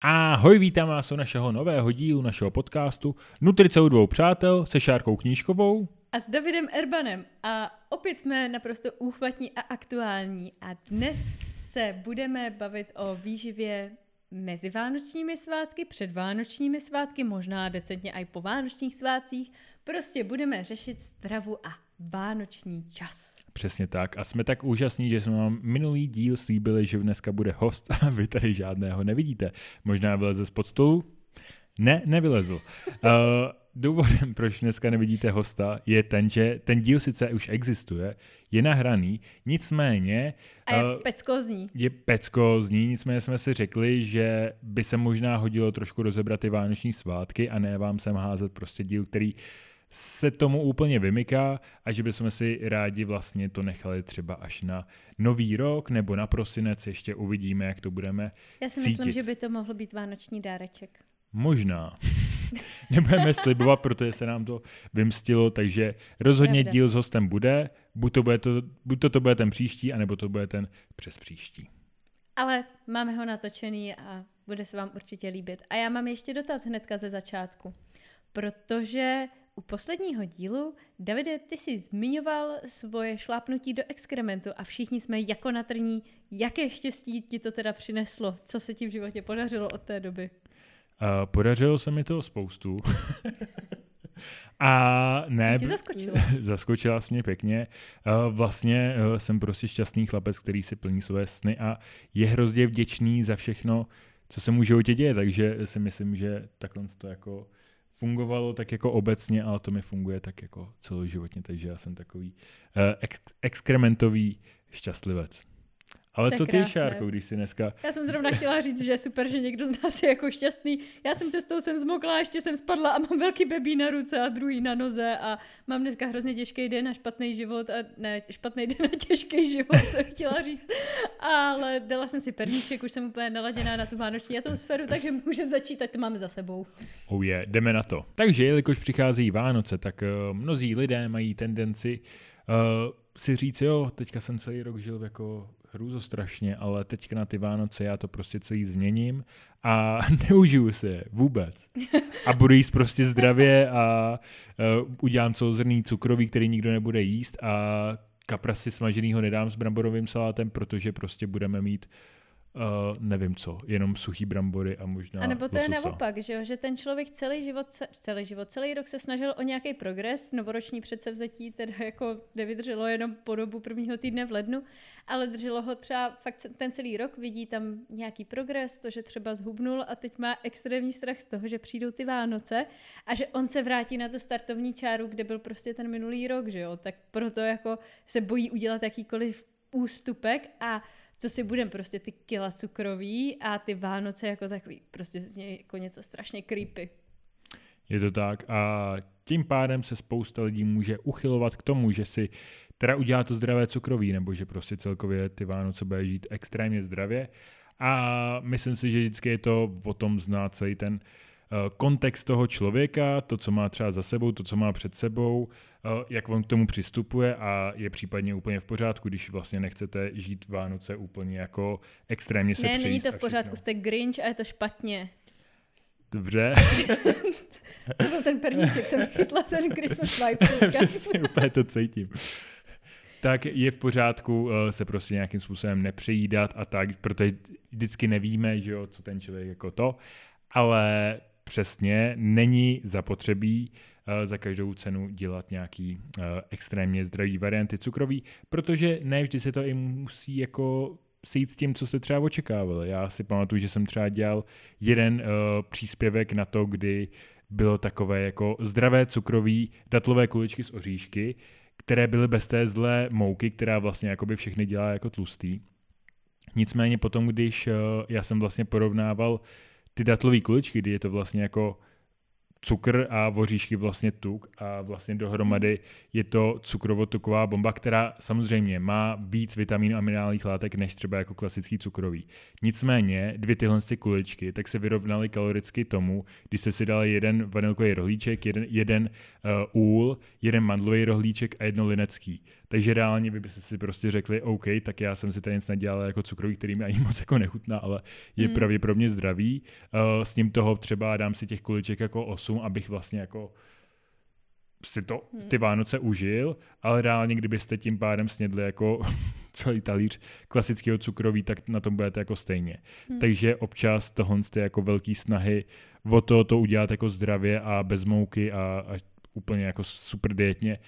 Ahoj, vítám vás u našeho nového dílu našeho podcastu Nutrice u dvou přátel se Šárkou Knížkovou a s Davidem Erbanem. A opět jsme naprosto úchvatní a aktuální. A dnes se budeme bavit o výživě mezi vánočními svátky, před vánočními svátky, možná decentně i po vánočních svátcích. Prostě budeme řešit stravu a vánoční čas. Přesně tak. A jsme tak úžasní, že jsme vám minulý díl slíbili, že dneska bude host a vy tady žádného nevidíte. Možná vyleze z stolu? Ne, nevylezl. Uh, důvodem, proč dneska nevidíte hosta, je ten, že ten díl sice už existuje, je nahraný, nicméně... A je uh, peckózní. Je peckózní, nicméně jsme si řekli, že by se možná hodilo trošku rozebrat ty vánoční svátky a ne vám sem házet prostě díl, který se tomu úplně vymyká a že bychom si rádi vlastně to nechali třeba až na nový rok nebo na prosinec, ještě uvidíme, jak to budeme Já si cítit. myslím, že by to mohl být vánoční dáreček. Možná. Nebudeme slibovat, protože se nám to vymstilo, takže rozhodně Pravda. díl s hostem bude, buď to, bude to, buď to, to bude ten příští, anebo to bude ten přes příští. Ale máme ho natočený a bude se vám určitě líbit. A já mám ještě dotaz hnedka ze začátku, protože u posledního dílu, Davide, ty jsi zmiňoval svoje šlápnutí do exkrementu a všichni jsme jako na trní. Jaké štěstí ti to teda přineslo? Co se ti v životě podařilo od té doby? Podařilo se mi to spoustu. A ne, jsem zaskočila. zaskočila jsi mě pěkně. Vlastně uh, jsem prostě šťastný chlapec, který si plní své sny a je hrozně vděčný za všechno, co se mu v životě děje, takže si myslím, že takhle to jako fungovalo tak jako obecně, ale to mi funguje tak jako celoživotně, takže já jsem takový uh, ex- exkrementový šťastlivec. Ale co ty, Šárko, když si dneska... Já jsem zrovna chtěla říct, že je super, že někdo z nás je jako šťastný. Já jsem cestou jsem zmokla, ještě jsem spadla a mám velký bebí na ruce a druhý na noze a mám dneska hrozně těžký den a špatný život a ne, špatný den a těžký život, jsem chtěla říct. Ale dala jsem si perníček, už jsem úplně naladěná na tu vánoční atmosféru, takže můžeme začít, tak to máme za sebou. Oh je, yeah, jdeme na to. Takže, jelikož přichází Vánoce, tak uh, mnozí lidé mají tendenci uh, si říct, jo, teďka jsem celý rok žil jako hrůzo strašně, ale teďka na ty Vánoce já to prostě celý změním a neužiju si je vůbec. A budu jíst prostě zdravě a uh, udělám celozrný cukroví, který nikdo nebude jíst a kaprasy smaženýho nedám s bramborovým salátem, protože prostě budeme mít uh, uh, nevím co, jenom suchý brambory a možná A nebo to lososa. je naopak, že, jo? že ten člověk celý život, celý život, celý rok se snažil o nějaký progres, novoroční předsevzetí teda jako nevydrželo jenom po dobu prvního týdne v lednu, ale drželo ho třeba fakt ten celý rok, vidí tam nějaký progres, to, že třeba zhubnul a teď má extrémní strach z toho, že přijdou ty Vánoce a že on se vrátí na tu startovní čáru, kde byl prostě ten minulý rok, že jo, tak proto jako se bojí udělat jakýkoliv ústupek a co si budem, prostě ty kila cukroví a ty Vánoce jako takový, prostě z něj jako něco strašně creepy. Je to tak a tím pádem se spousta lidí může uchylovat k tomu, že si teda udělá to zdravé cukroví, nebo že prostě celkově ty Vánoce bude žít extrémně zdravě. A myslím si, že vždycky je to o tom znát celý ten uh, kontext toho člověka, to, co má třeba za sebou, to, co má před sebou, eh, jak on k tomu přistupuje a je případně úplně v pořádku, když vlastně nechcete žít Vánoce úplně jako extrémně se Ne, není to v pořádku, jste Grinch a je to špatně. Dobře. to byl ten perníček, jsem chytla ten Christmas vibe. Přesně, úplně to cítím. Tak je v pořádku eh, se prostě nějakým způsobem nepřejídat a tak, protože vždycky nevíme, že jo, co ten člověk jako to, ale přesně není zapotřebí uh, za každou cenu dělat nějaký uh, extrémně zdravý varianty cukroví, protože ne vždy se to i musí jako sejít s tím, co jste třeba očekávali. Já si pamatuju, že jsem třeba dělal jeden uh, příspěvek na to, kdy bylo takové jako zdravé cukroví datlové kuličky z oříšky, které byly bez té zlé mouky, která vlastně jakoby všechny dělá jako tlustý. Nicméně potom, když uh, já jsem vlastně porovnával ty datlové kuličky, kdy je to vlastně jako cukr a voříšky vlastně tuk a vlastně dohromady je to cukrovotuková bomba, která samozřejmě má víc vitamínů a minerálních látek než třeba jako klasický cukrový. Nicméně dvě tyhle kuličky tak se vyrovnaly kaloricky tomu, když se si dali jeden vanilkový rohlíček, jeden, jeden uh, úl, jeden mandlový rohlíček a jedno linecký. Takže reálně by byste si prostě řekli, OK, tak já jsem si tady nic nedělal jako cukrový, který mi ani moc jako nechutná, ale je mm. pravděpodobně zdravý. Uh, s ním toho třeba dám si těch kuliček jako 8, abych vlastně jako si to hmm. ty Vánoce užil, ale reálně, kdybyste tím pádem snědli jako celý talíř klasického cukroví, tak na tom budete jako stejně. Hmm. Takže občas tohle jste jako velký snahy o to, to udělat jako zdravě a bez mouky a, a úplně jako super dietně,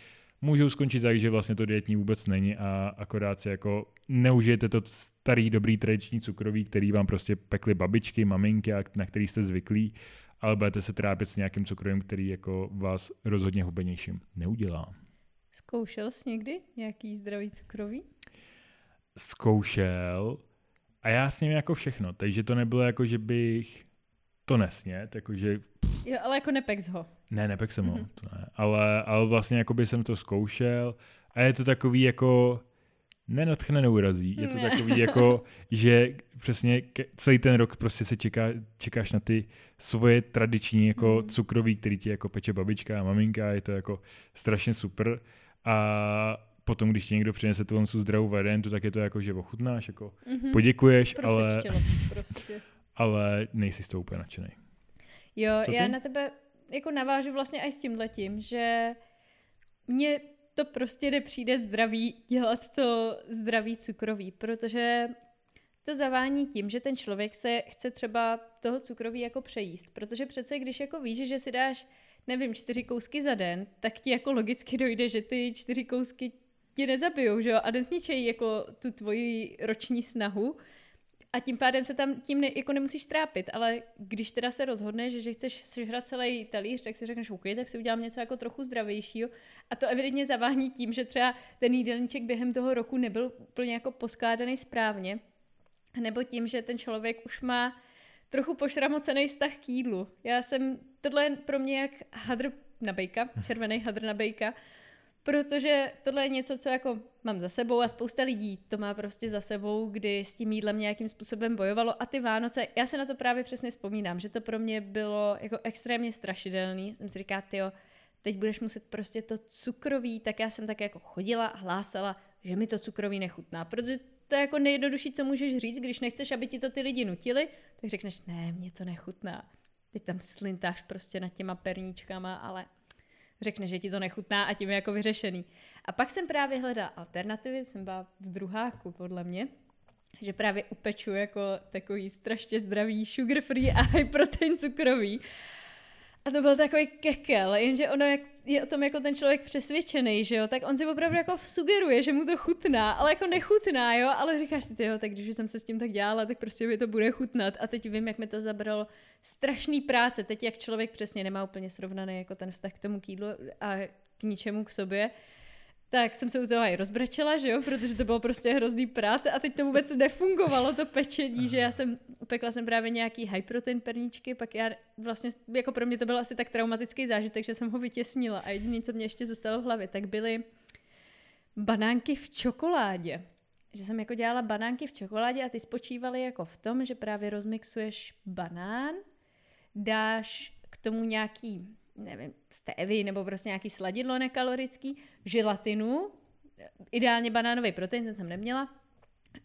můžou skončit tak, že vlastně to dietní vůbec není a akorát si jako neužijete to starý dobrý tradiční cukroví, který vám prostě pekly babičky, maminky, na který jste zvyklí ale budete se trápit s nějakým cukrovým, který jako vás rozhodně hubenějším neudělá. Zkoušel jsi někdy nějaký zdravý cukrový? Zkoušel a já s ním jako všechno, takže to nebylo jako, že bych to nesnět, jakože... Jo, ale jako nepek ho. Ne, nepek jsem mm-hmm. ho, mhm. to ne. Ale, ale vlastně jako by jsem to zkoušel a je to takový jako nenatchne, neurazí. Je to ne. takový jako, že přesně celý ten rok prostě se čeká, čekáš na ty svoje tradiční jako mm. cukroví, který ti jako peče babička a maminka, je to jako strašně super. A potom, když ti někdo přinese tu zdravou variantu, tak je to jako, že ochutnáš, jako mm-hmm. poděkuješ, ale, prostě. ale nejsi s tou úplně nadšený. Jo, já na tebe jako navážu vlastně i s tímhletím, že mě to prostě nepřijde zdravý dělat to zdravý cukrový, protože to zavání tím, že ten člověk se chce třeba toho cukroví jako přejíst, protože přece když jako víš, že si dáš, nevím, čtyři kousky za den, tak ti jako logicky dojde, že ty čtyři kousky ti nezabijou, že jo, a nezničejí jako tu tvoji roční snahu, a tím pádem se tam tím ne, jako nemusíš trápit, ale když teda se rozhodneš, že, že chceš sežrat celý talíř, tak si řekneš, OK, tak si udělám něco jako trochu zdravějšího. A to evidentně zavání tím, že třeba ten jídelníček během toho roku nebyl úplně jako poskládaný správně, nebo tím, že ten člověk už má trochu pošramocený vztah k jídlu. Já jsem, tohle je pro mě jak hadr na bejka, červený hadr na bejka, Protože tohle je něco, co jako mám za sebou a spousta lidí to má prostě za sebou, kdy s tím jídlem nějakým způsobem bojovalo a ty Vánoce, já se na to právě přesně vzpomínám, že to pro mě bylo jako extrémně strašidelný. Jsem si říká, tyjo, teď budeš muset prostě to cukroví, tak já jsem tak jako chodila a hlásala, že mi to cukroví nechutná, protože to je jako nejjednodušší, co můžeš říct, když nechceš, aby ti to ty lidi nutili, tak řekneš, ne, mě to nechutná. Teď tam slintáš prostě nad těma perníčkama, ale řekne, že ti to nechutná a tím je jako vyřešený. A pak jsem právě hledala alternativy, jsem byla v druháku podle mě, že právě upeču jako takový strašně zdravý sugar free a high protein cukrový. A to byl takový kekel, jenže ono jak je o tom jako ten člověk přesvědčený, že jo, tak on si opravdu jako sugeruje, že mu to chutná, ale jako nechutná, jo, ale říkáš si, jo, tak když už jsem se s tím tak dělala, tak prostě mi to bude chutnat. A teď vím, jak mi to zabralo strašný práce, teď jak člověk přesně nemá úplně srovnaný jako ten vztah k tomu kýdlu a k ničemu k sobě, tak jsem se u toho i rozbrečela, že jo, protože to bylo prostě hrozný práce a teď to vůbec nefungovalo, to pečení, že já jsem, upekla jsem právě nějaký high protein perníčky, pak já vlastně, jako pro mě to byl asi tak traumatický zážitek, že jsem ho vytěsnila a jediné, co mě ještě zůstalo v hlavě, tak byly banánky v čokoládě. Že jsem jako dělala banánky v čokoládě a ty spočívaly jako v tom, že právě rozmixuješ banán, dáš k tomu nějaký nevím, stevy nebo prostě nějaký sladidlo nekalorický, želatinu, ideálně banánový protein, ten jsem neměla,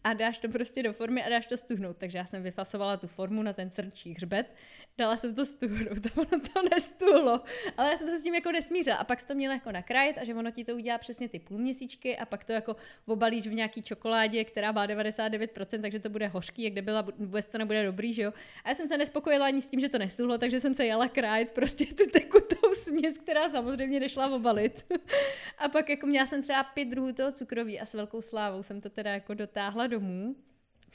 a dáš to prostě do formy a dáš to stuhnout. Takže já jsem vyfasovala tu formu na ten srdčí hřbet, dala jsem to stuhnout a ono to nestuhlo. Ale já jsem se s tím jako nesmířila. A pak jsi to měla jako nakrájet a že ono ti to udělá přesně ty půlměsíčky a pak to jako obalíš v nějaký čokoládě, která má 99%, takže to bude hořký, jak byla, vůbec to nebude dobrý, že jo. A já jsem se nespokojila ani s tím, že to nestuhlo, takže jsem se jela krájet prostě tu tekutou směs, která samozřejmě nešla obalit. a pak jako měla jsem třeba pět druhů toho cukroví a s velkou slávou jsem to teda jako dotáhla táhla domů,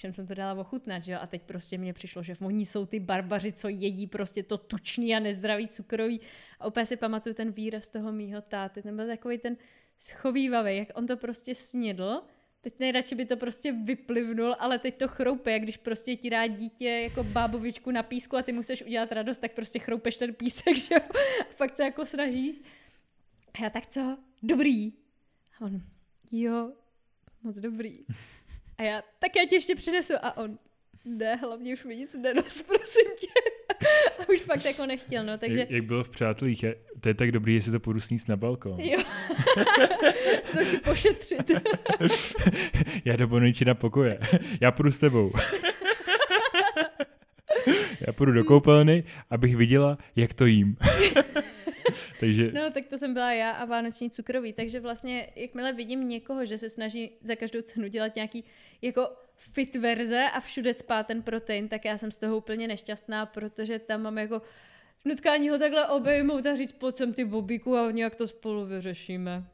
všem jsem to dala ochutnat, že jo, a teď prostě mně přišlo, že oni jsou ty barbaři, co jedí prostě to tučný a nezdravý cukrový. A úplně si pamatuju ten výraz toho mýho táty, ten byl takový ten schovývavý, jak on to prostě snědl, teď nejradši by to prostě vyplivnul, ale teď to chroupe, jak když prostě ti dá dítě jako bábovičku na písku a ty musíš udělat radost, tak prostě chroupeš ten písek, že jo? A fakt se jako snažíš. A já tak co? Dobrý. A on, jo, moc dobrý. A já, tak já ti ještě přinesu. A on, ne, hlavně už mi nic nenos, prosím tě. A už fakt jako nechtěl, no, takže... Jak, jak bylo v Přátelích, je, to je tak dobrý, jestli to půjdu sníst na balkon. Jo. to chci pošetřit. já do Boniči na pokoje. Já půjdu s tebou. já půjdu do koupelny, abych viděla, jak to jím. Takže... No, tak to jsem byla já a vánoční cukroví. Takže vlastně, jakmile vidím někoho, že se snaží za každou cenu dělat nějaký jako fit verze a všude spát ten protein, tak já jsem z toho úplně nešťastná, protože tam mám jako nutkání ho takhle obejmout a říct, pojď sem ty bobíku a nějak to spolu vyřešíme.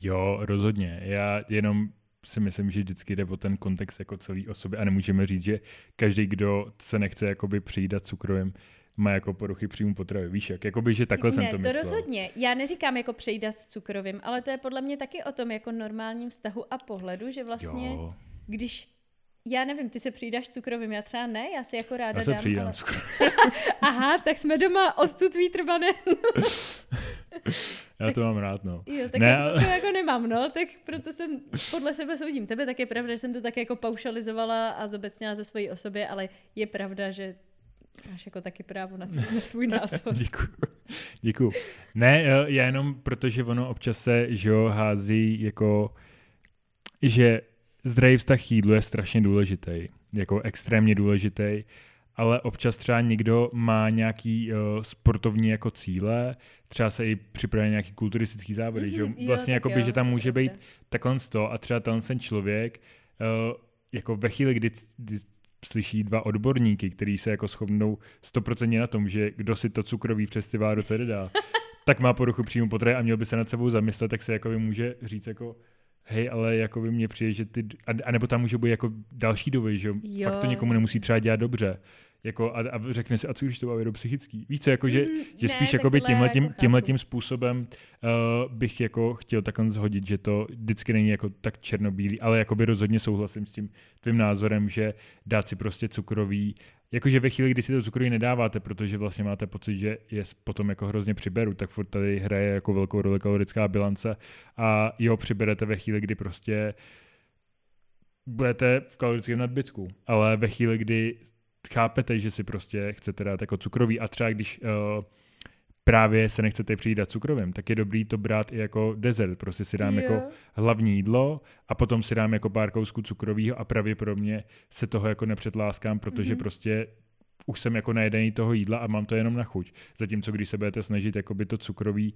Jo, rozhodně. Já jenom si myslím, že vždycky jde o ten kontext jako celý osoby a nemůžeme říct, že každý, kdo se nechce jakoby přijídat cukrovým, má jako poruchy příjmu potravy. Víš, jak? Jakoby, že takhle ne, jsem to, to rozhodně. Já neříkám jako přejídat cukrovým, ale to je podle mě taky o tom jako normálním vztahu a pohledu, že vlastně, jo. když já nevím, ty se přijídáš cukrovým, já třeba ne, já si jako ráda já se dám. Přijídám ale... Aha, tak jsme doma odsud výtrbané. já to mám rád, no. Jo, tak ne, já to jako nemám, no, tak proto jsem podle sebe soudím. Tebe tak je pravda, že jsem to tak jako paušalizovala a zobecněla ze svojí osobě, ale je pravda, že Máš jako taky právo na, na svůj názor. Děkuju. Děkuju. Ne, já jenom protože ono občas se, že jo, hází jako, že zdravý vztah jídlu je strašně důležitý, jako extrémně důležitý, ale občas třeba někdo má nějaký uh, sportovní jako cíle, třeba se i připravuje nějaký kulturistický závody, mm-hmm, že vlastně jako by, že tam může být takhle to a třeba ten člověk uh, jako ve chvíli, kdy, kdy slyší dva odborníky, který se jako shodnou stoprocentně na tom, že kdo si to cukrový přes ty Vánoce nedá, tak má poruchu příjmu potravy a měl by se nad sebou zamyslet, tak se jako může říct jako hej, ale jako by mě přijde, že ty, a, a nebo tam může být jako další doby, že jo. fakt to někomu nemusí třeba dělat dobře. Jako a, a řekne si, a co když to bude do psychický? Víš co, jako, že, mm, že spíš jako by tímhletím, jako tímhletím způsobem uh, bych jako chtěl takhle zhodit, že to vždycky není jako tak černobílý, ale jako by rozhodně souhlasím s tím tvým názorem, že dát si prostě cukrový Jakože ve chvíli, kdy si to cukroví nedáváte, protože vlastně máte pocit, že je potom jako hrozně přiberu, tak furt tady hraje jako velkou roli kalorická bilance a jo, přiberete ve chvíli, kdy prostě budete v kalorickém nadbytku, ale ve chvíli, kdy chápete, že si prostě chcete dát jako cukroví a třeba když uh, právě se nechcete přijídat cukrovým, tak je dobrý to brát i jako dezert. Prostě si dám jako hlavní jídlo a potom si dám jako pár kousků cukrového a pravděpodobně se toho jako nepřetláskám, protože mm-hmm. prostě už jsem jako najedený toho jídla a mám to jenom na chuť. Zatímco když se budete snažit jako by to cukrový,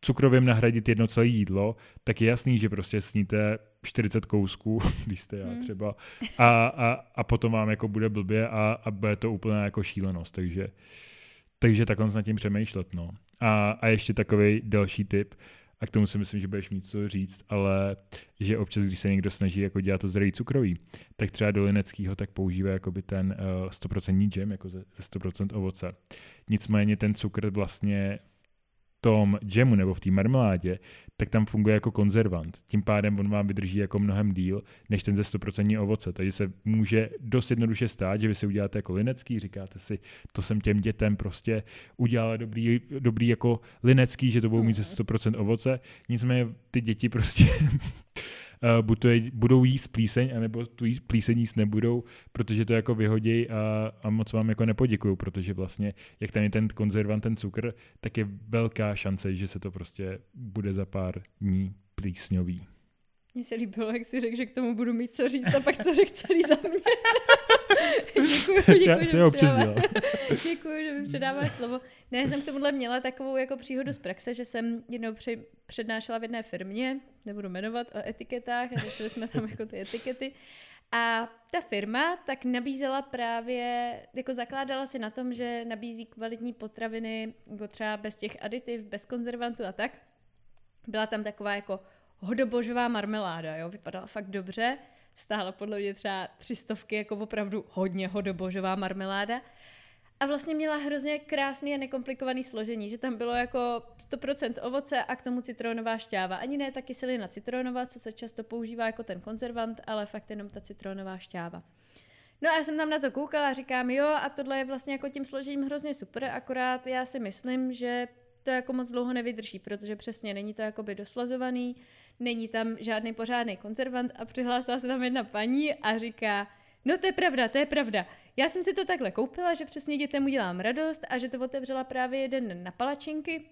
cukrovým nahradit jedno celé jídlo, tak je jasný, že prostě sníte 40 kousků, když jste já hmm. třeba, a, a, a potom vám jako bude blbě a, a bude to úplně jako šílenost. Takže takže takhle nad tím přemýšlet. No. A, a ještě takový další tip, a k tomu si myslím, že budeš mít co říct, ale že občas, když se někdo snaží jako dělat to zdravý cukroví, tak třeba do Lineckého tak používá jakoby ten uh, 100% džem, jako ze, ze 100% ovoce. Nicméně ten cukr vlastně tom džemu nebo v té marmeládě, tak tam funguje jako konzervant. Tím pádem on vám vydrží jako mnohem díl, než ten ze 100% ovoce. Takže se může dost jednoduše stát, že vy si uděláte jako linecký, říkáte si, to jsem těm dětem prostě udělal dobrý, dobrý jako linecký, že to budou mít ze 100% mhm. ovoce. Nicméně ty děti prostě buď to je, budou jíst plíseň, anebo tu jíst plíseň jíst nebudou, protože to jako vyhodí a, a moc vám jako nepoděkuju, protože vlastně, jak tam je ten konzervant, ten cukr, tak je velká šance, že se to prostě bude za pár dní plísňový. Mně se líbilo, jak si řekl, že k tomu budu mít co říct a pak to řekl celý za mě. děkuji, děkuji, Já že, předává, děkuji, že mi předáváš slovo. Ne, jsem k tomuhle měla takovou jako příhodu z praxe, že jsem jednou při, přednášela v jedné firmě, nebudu jmenovat, o etiketách a řešili jsme tam jako ty etikety. A ta firma tak nabízela právě, jako zakládala si na tom, že nabízí kvalitní potraviny, jako třeba bez těch aditiv, bez konzervantů a tak. Byla tam taková jako hodobožová marmeláda, jo, vypadala fakt dobře, stála podle mě třeba tři stovky, jako opravdu hodně hodobožová marmeláda. A vlastně měla hrozně krásný a nekomplikovaný složení, že tam bylo jako 100% ovoce a k tomu citronová šťáva. Ani ne ta kyselina citronová, co se často používá jako ten konzervant, ale fakt jenom ta citronová šťáva. No a já jsem tam na to koukala a říkám, jo, a tohle je vlastně jako tím složením hrozně super, akorát já si myslím, že to jako moc dlouho nevydrží, protože přesně není to jakoby doslazovaný, není tam žádný pořádný konzervant a přihlásila se tam jedna paní a říká, no to je pravda, to je pravda. Já jsem si to takhle koupila, že přesně dětem udělám radost a že to otevřela právě jeden na palačinky,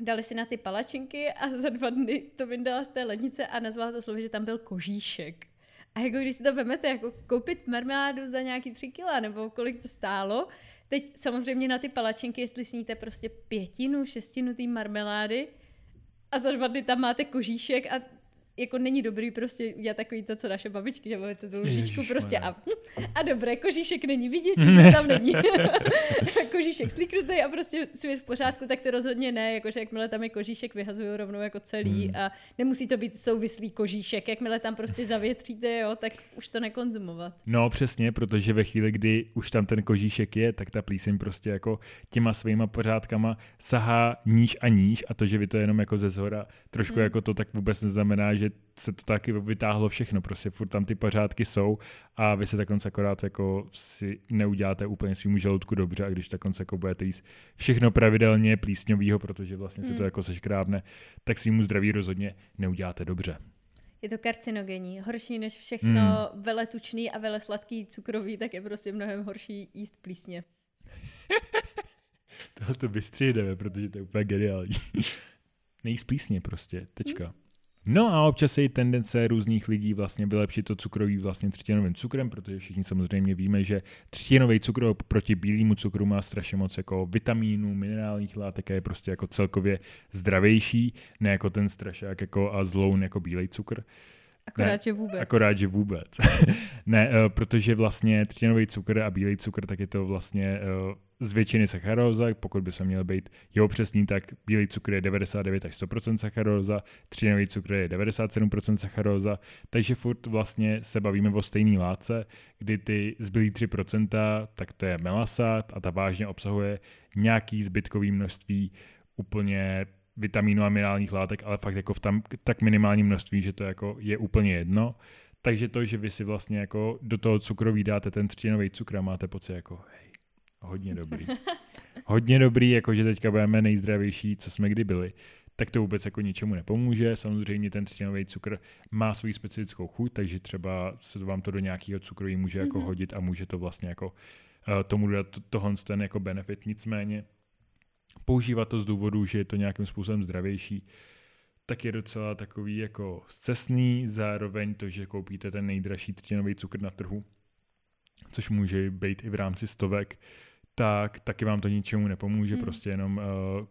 dali si na ty palačinky a za dva dny to vyndala z té lednice a nazvala to slovo, že tam byl kožíšek. A jako když si to vemete, jako koupit marmeládu za nějaký tři kila, nebo kolik to stálo, teď samozřejmě na ty palačinky, jestli sníte prostě pětinu, šestinu té marmelády a za dva dny tam máte kožíšek a jako není dobrý prostě udělat takový to, co naše babičky, že máme tu lžičku prostě a, a dobré, kožíšek není vidět, nikdo tam není. kožíšek slíknutý a prostě svět v pořádku, tak to rozhodně ne, jakože jakmile tam je kožíšek, vyhazují rovnou jako celý hmm. a nemusí to být souvislý kožíšek, jakmile tam prostě zavětříte, jo, tak už to nekonzumovat. No přesně, protože ve chvíli, kdy už tam ten kožíšek je, tak ta plíseň prostě jako těma svýma pořádkama sahá níž a níž a to, že vy to jenom jako ze zhora trošku hmm. jako to, tak vůbec neznamená, že se to taky vytáhlo všechno, prostě furt tam ty pořádky jsou a vy se takhle akorát jako si neuděláte úplně svým žaludku dobře a když takhle jako budete jíst všechno pravidelně plísňovýho, protože vlastně hmm. se to jako seškrábne, tak svýmu zdraví rozhodně neuděláte dobře. Je to karcinogenní. Horší než všechno hmm. veletučný a vele sladký cukrový, tak je prostě mnohem horší jíst plísně. Tohle to vystřídeme, protože to je úplně geniální. Nejíst plísně prostě, tečka. Hmm. No a občas je tendence různých lidí vlastně vylepšit to cukroví vlastně třtinovým cukrem, protože všichni samozřejmě víme, že třtinový cukr proti bílému cukru má strašně moc jako vitamínů, minerálních látek a je prostě jako celkově zdravější, ne jako ten strašák jako a zloun jako bílej cukr. Akorát, že vůbec. Akorát, že vůbec. ne, uh, protože vlastně třtinový cukr a bílej cukr, tak je to vlastně uh, z většiny sacharóza, pokud by se měl být jeho přesný, tak bílý cukr je 99 až 100% sacharóza, třtinový cukr je 97% sacharóza, takže furt vlastně se bavíme o stejné látce, kdy ty zbylý 3%, tak to je melasát a ta vážně obsahuje nějaký zbytkový množství úplně vitamínů a minerálních látek, ale fakt jako v tam tak minimálním množství, že to jako je úplně jedno. Takže to, že vy si vlastně jako do toho cukru dáte ten třtinový cukr a máte pocit jako hej, hodně dobrý. hodně dobrý, jakože teďka budeme nejzdravější, co jsme kdy byli tak to vůbec jako ničemu nepomůže. Samozřejmě ten třtinový cukr má svou specifickou chuť, takže třeba se vám to do nějakého cukroví může jako mm-hmm. hodit a může to vlastně jako uh, tomu dát tohle ten jako benefit. Nicméně používat to z důvodu, že je to nějakým způsobem zdravější, tak je docela takový jako zcestný, zároveň to, že koupíte ten nejdražší třtinový cukr na trhu, což může být i v rámci stovek, tak taky vám to ničemu nepomůže, hmm. prostě jenom uh,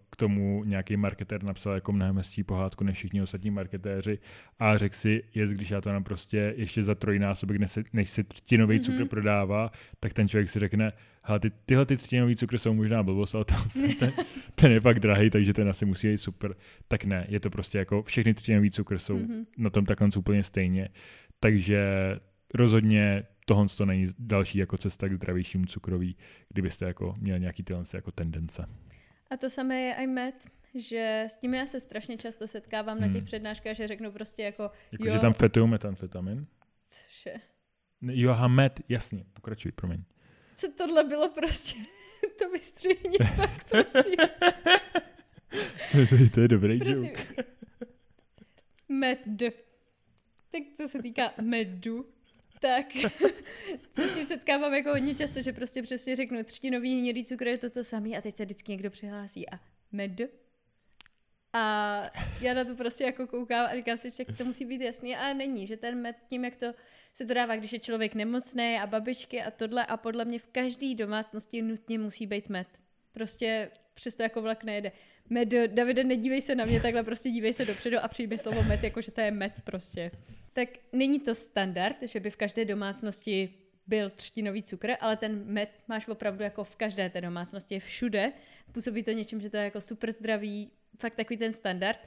k tomu nějaký marketér napsal jako mnohem hezčí pohádku než všichni ostatní marketéři a řekl si, jest, když já to nám prostě ještě za trojnásobek, než se, než se třtinový mm-hmm. cukr prodává, tak ten člověk si řekne, hele, ty, tyhle ty třtinový cukry jsou možná blbost, ale ten, ten, ten je fakt drahý, takže ten asi musí být super. Tak ne, je to prostě jako všechny třtinový cukry jsou mm-hmm. na tom takhle úplně stejně. Takže rozhodně tohle to není další jako cesta k zdravějšímu cukroví, kdybyste jako měli nějaký tyhle jako tendence. A to samé je i med, že s tím já se strašně často setkávám hmm. na těch přednáškách, že řeknu prostě jako... Jako, jo, že tam fetují metamfetamin? Cože? Jo, aha, med, jasně, pokračuj, promiň. Co tohle bylo prostě? to vystřihni pak, prosím. to je dobrý prosím. joke. Med. Tak co se týká medu, tak se s tím setkávám jako hodně často, že prostě přesně řeknu třtinový hnědý cukr je to to samý a teď se vždycky někdo přihlásí a med. A já na to prostě jako koukám a říkám si, že to musí být jasný, ale není, že ten med tím, jak to se to dává, když je člověk nemocný a babičky a tohle a podle mě v každé domácnosti nutně musí být med. Prostě přesto jako vlak nejede. Med, Davide, nedívej se na mě takhle, prostě dívej se dopředu a přijde slovo med, jako že to je med prostě. Tak není to standard, že by v každé domácnosti byl třtinový cukr, ale ten med máš opravdu jako v každé té domácnosti, všude. Působí to něčím, že to je jako super zdravý, fakt takový ten standard.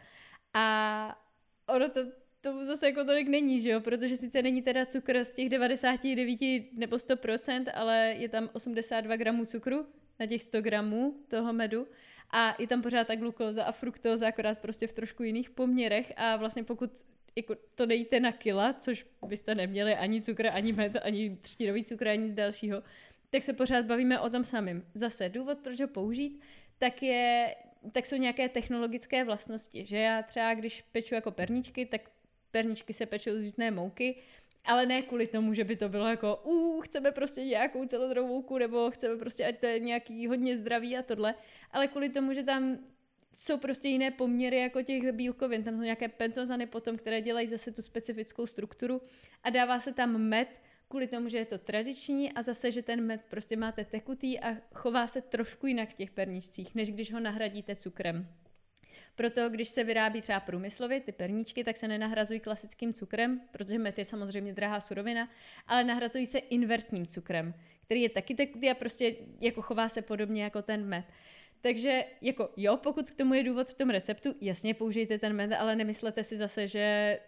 A ono to tomu zase jako tolik není, že jo? Protože sice není teda cukr z těch 99 nebo 100%, ale je tam 82 gramů cukru, na těch 100 gramů toho medu a je tam pořád ta glukóza a fruktóza, akorát prostě v trošku jiných poměrech a vlastně pokud jako to dejíte na kila, což byste neměli ani cukr, ani med, ani třtinový cukr, ani nic dalšího, tak se pořád bavíme o tom samém. Zase důvod, proč ho použít, tak je tak jsou nějaké technologické vlastnosti, že já třeba, když peču jako perničky, tak perničky se pečou z žitné mouky, ale ne kvůli tomu, že by to bylo jako, uh, chceme prostě nějakou celodrovouku, nebo chceme prostě, ať to je nějaký hodně zdravý a tohle, ale kvůli tomu, že tam jsou prostě jiné poměry jako těch bílkovin. Tam jsou nějaké pentozany potom, které dělají zase tu specifickou strukturu a dává se tam med kvůli tomu, že je to tradiční a zase, že ten med prostě máte tekutý a chová se trošku jinak v těch perníčcích, než když ho nahradíte cukrem. Proto, když se vyrábí třeba průmyslově ty perníčky, tak se nenahrazují klasickým cukrem, protože med je samozřejmě drahá surovina, ale nahrazují se invertním cukrem, který je taky tekutý a prostě jako chová se podobně jako ten med. Takže jako jo, pokud k tomu je důvod v tom receptu, jasně použijte ten med, ale nemyslete si zase, že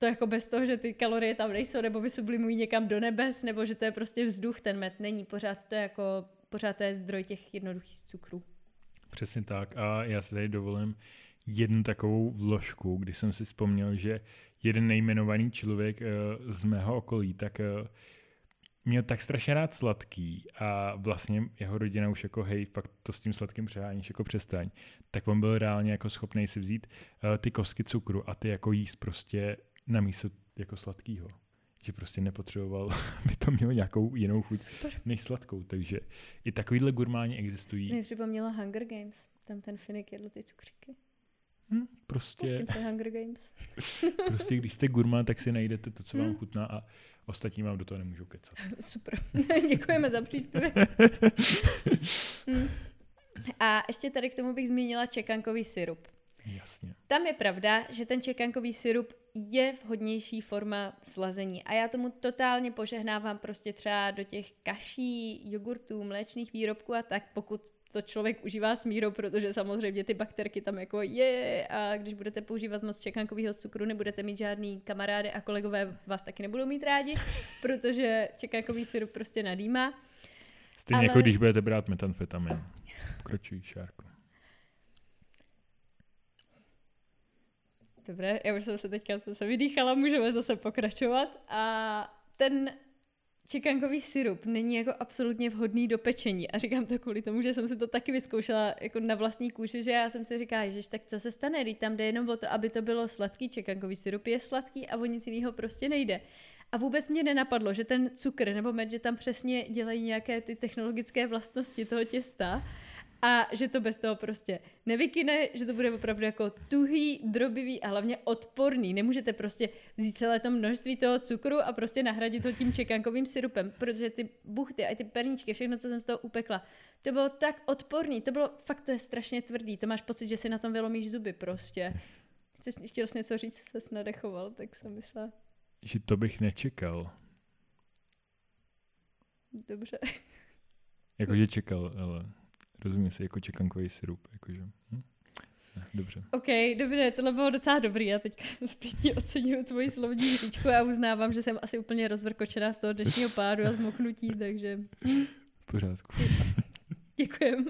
to jako bez toho, že ty kalorie tam nejsou, nebo vysublimují někam do nebes, nebo že to je prostě vzduch, ten med není. Pořád to je jako, pořád to je zdroj těch jednoduchých cukrů. Přesně tak. A já si tady dovolím jednu takovou vložku, kdy jsem si vzpomněl, že jeden nejmenovaný člověk uh, z mého okolí, tak uh, měl tak strašně rád sladký a vlastně jeho rodina už jako hej, fakt to s tím sladkým přeháníš, jako přestaň, tak on byl reálně jako schopný si vzít uh, ty kostky cukru a ty jako jíst prostě na místo jako sladkýho. Že prostě nepotřeboval, aby to mělo nějakou jinou chuť Super. než sladkou. Takže i takovýhle gurmáni existují. Mě připomnělo Hunger Games. Tam ten Finik jedl ty cukříky. Hmm, prostě... Pustím se Hunger Games. prostě když jste gurmán, tak si najdete to, co vám hmm. chutná a ostatní vám do toho nemůžou kecat. Super. Děkujeme za příspěvek. hmm. A ještě tady k tomu bych zmínila čekankový syrup. Jasně. Tam je pravda, že ten čekankový syrup je vhodnější forma slazení a já tomu totálně požehnávám prostě třeba do těch kaší, jogurtů, mléčných výrobků a tak, pokud to člověk užívá s mírou, protože samozřejmě ty bakterky tam jako je a když budete používat moc čekankového cukru, nebudete mít žádný kamarády a kolegové vás taky nebudou mít rádi, protože čekankový syrup prostě nadýmá. Stejně Ale... jako když budete brát metamfetamin. Pokračují, Šárko. Dobré, já už jsem se teďka jsem se vydýchala, můžeme zase pokračovat. A ten čekankový syrup není jako absolutně vhodný do pečení. A říkám to kvůli tomu, že jsem si to taky vyzkoušela jako na vlastní kůži, že já jsem si říkala, že tak co se stane, když tam jde jenom o to, aby to bylo sladký, čekankový syrup je sladký a o nic jiného prostě nejde. A vůbec mě nenapadlo, že ten cukr nebo med, že tam přesně dělají nějaké ty technologické vlastnosti toho těsta a že to bez toho prostě nevykyne, že to bude opravdu jako tuhý, drobivý a hlavně odporný. Nemůžete prostě vzít celé to množství toho cukru a prostě nahradit to tím čekankovým syrupem, protože ty buchty a ty perničky, všechno, co jsem z toho upekla, to bylo tak odporný, to bylo, fakt to je strašně tvrdý, to máš pocit, že si na tom vylomíš zuby prostě. Chceš chtěl jsi něco říct, se nadechoval, tak jsem myslela. Že to bych nečekal. Dobře. Jakože čekal, ale Rozumím si, jako čekankový sirup. Jakože. Hm? Dobře. OK, dobře, tohle bylo docela dobrý. Já teďka zpětně ocením tvoji slovní říčku a uznávám, že jsem asi úplně rozvrkočená z toho dnešního pádu a zmoknutí, takže... Hm. V pořádku. Děkujem.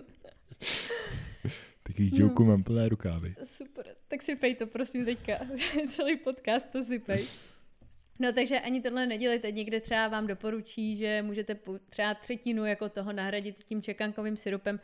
Takových no. mám plné rukávy. Super, tak si pej to prosím teďka. Celý podcast to si pej. No takže ani tohle nedělejte. Někde třeba vám doporučí, že můžete třeba třetinu jako toho nahradit tím čekankovým syrupem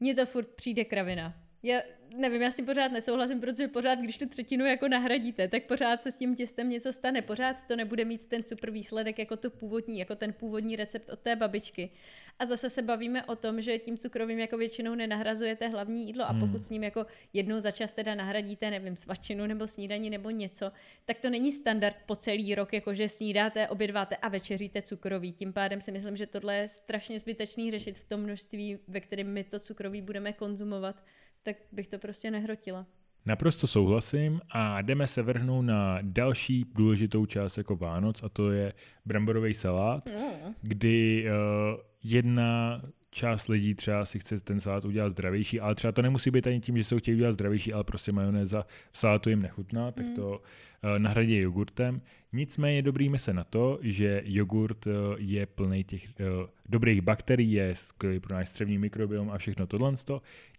mně to furt přijde kravina. Já nevím, já s tím pořád nesouhlasím, protože pořád, když tu třetinu jako nahradíte, tak pořád se s tím těstem něco stane. Pořád to nebude mít ten super výsledek jako to původní, jako ten původní recept od té babičky. A zase se bavíme o tom, že tím cukrovým jako většinou nenahrazujete hlavní jídlo a pokud hmm. s ním jako jednou za čas teda nahradíte, nevím, svačinu nebo snídaní nebo něco, tak to není standard po celý rok, jako že snídáte, obědváte a večeříte cukrový. Tím pádem si myslím, že tohle je strašně zbytečný řešit v tom množství, ve kterém my to cukrový budeme konzumovat tak bych to prostě nehrotila. Naprosto souhlasím a jdeme se vrhnout na další důležitou část jako Vánoc a to je bramborový salát, mm. kdy uh, jedna část lidí třeba si chce ten salát udělat zdravější, ale třeba to nemusí být ani tím, že se ho chtějí udělat zdravější, ale prostě majonéza v salátu jim nechutná, tak to uh, nahradí jogurtem. Nicméně dobrý se na to, že jogurt uh, je plný těch uh, dobrých bakterií, je skvělý pro náš střevní mikrobiom a všechno tohle.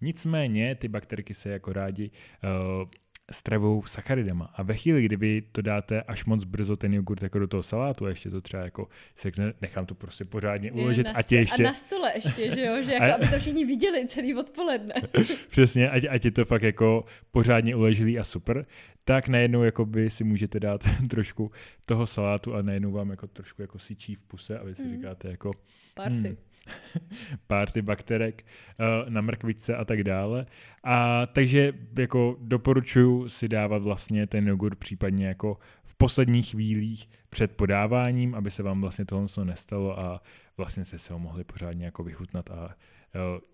Nicméně ty bakterky se jako rádi uh, stravou sacharidama. A ve chvíli, kdyby to dáte až moc brzo ten jogurt jako do toho salátu a ještě to třeba jako sekne, nechám to prostě pořádně uložit na a tě ještě... A na stole ještě, že jo, že jako, a... aby to všichni viděli celý odpoledne. Přesně, ať, ať je to fakt jako pořádně uležilý a super, tak najednou jako by si můžete dát trošku toho salátu a najednou vám jako trošku jako syčí v puse a vy si mm. říkáte jako... Party. Hmm, párty bakterek uh, na mrkvičce a tak dále. A takže jako doporučuji si dávat vlastně ten jogurt případně jako v posledních chvílích před podáváním, aby se vám vlastně tohle nestalo a vlastně se se ho mohli pořádně jako vychutnat a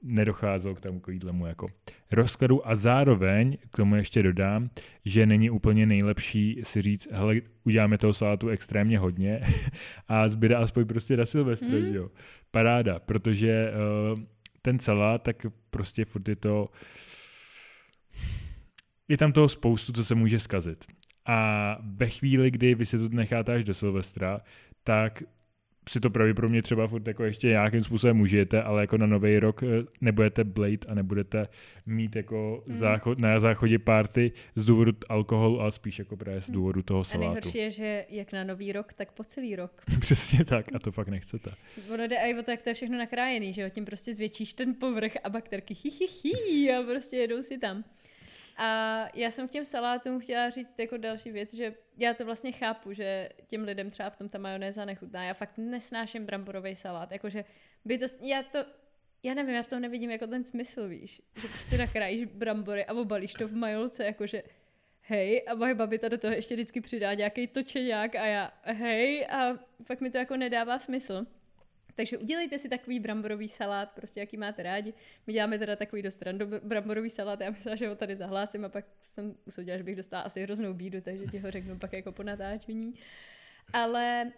nedocházelo k tomu takovýhlemu jako rozkladu a zároveň k tomu ještě dodám, že není úplně nejlepší si říct, hele, uděláme toho salátu extrémně hodně a zbyde aspoň prostě na Silvestra, mm. že jo paráda, protože uh, ten celá, tak prostě furt je to, je tam toho spoustu, co se může skazit. A ve chvíli, kdy vy si to necháte až do Silvestra, tak si to pravděpodobně třeba furt jako ještě nějakým způsobem užijete, ale jako na nový rok eh, nebudete blade a nebudete mít jako mm. záchod, na záchodě party z důvodu alkoholu, ale spíš jako právě z hmm. důvodu toho salátu. A nejhorší je, že jak na nový rok, tak po celý rok. Přesně tak a to fakt nechcete. Ono jde i o to, jak to je všechno nakrájený, že jo, tím prostě zvětšíš ten povrch a bakterky hi, hi, hi, a prostě jedou si tam. A já jsem k těm salátům chtěla říct jako další věc, že já to vlastně chápu, že těm lidem třeba v tom ta majonéza nechutná. Já fakt nesnáším bramborový salát. Jakože by to, já to, já nevím, já v tom nevidím jako ten smysl, víš. Že prostě nakrájíš brambory a obalíš to v majolce, jakože hej, a moje babita do toho ještě vždycky přidá nějaký točeňák a já hej, a fakt mi to jako nedává smysl. Takže udělejte si takový bramborový salát, prostě jaký máte rádi. My děláme teda takový dost random bramborový salát, já myslím, že ho tady zahlásím a pak jsem usoudila, že bych dostala asi hroznou bídu, takže ti ho řeknu pak jako po natáčení. Ale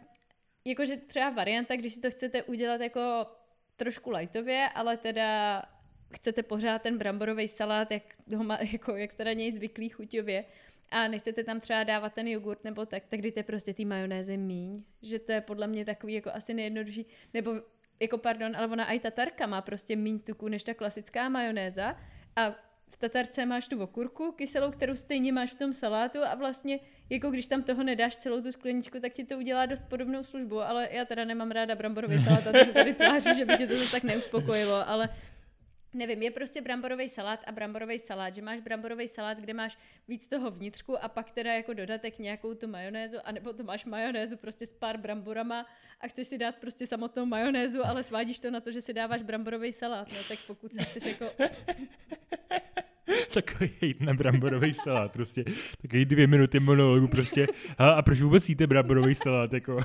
jakože třeba varianta, když si to chcete udělat jako trošku lightově, ale teda chcete pořád ten bramborový salát, jak, ho má, jako, jak jste na něj zvyklý chuťově, a nechcete tam třeba dávat ten jogurt nebo tak, tak dejte prostě ty majonézy míň. Že to je podle mě takový jako asi nejjednodušší. Nebo jako pardon, ale ona i tatarka má prostě míň tuku než ta klasická majonéza a v tatarce máš tu okurku kyselou, kterou stejně máš v tom salátu a vlastně jako když tam toho nedáš celou tu skleničku, tak ti to udělá dost podobnou službu, ale já teda nemám ráda bramborový salát a to se tady tváří, že by tě to tak neuspokojilo, ale nevím, je prostě bramborový salát a bramborový salát, že máš bramborový salát, kde máš víc toho vnitřku a pak teda jako dodatek nějakou tu majonézu, anebo to máš majonézu prostě s pár bramborama a chceš si dát prostě samotnou majonézu, ale svádíš to na to, že si dáváš bramborový salát, no tak pokud si chceš jako... takový hejt na bramborový salát, prostě takový dvě minuty monologu prostě. A, a proč vůbec jíte bramborový salát, jako?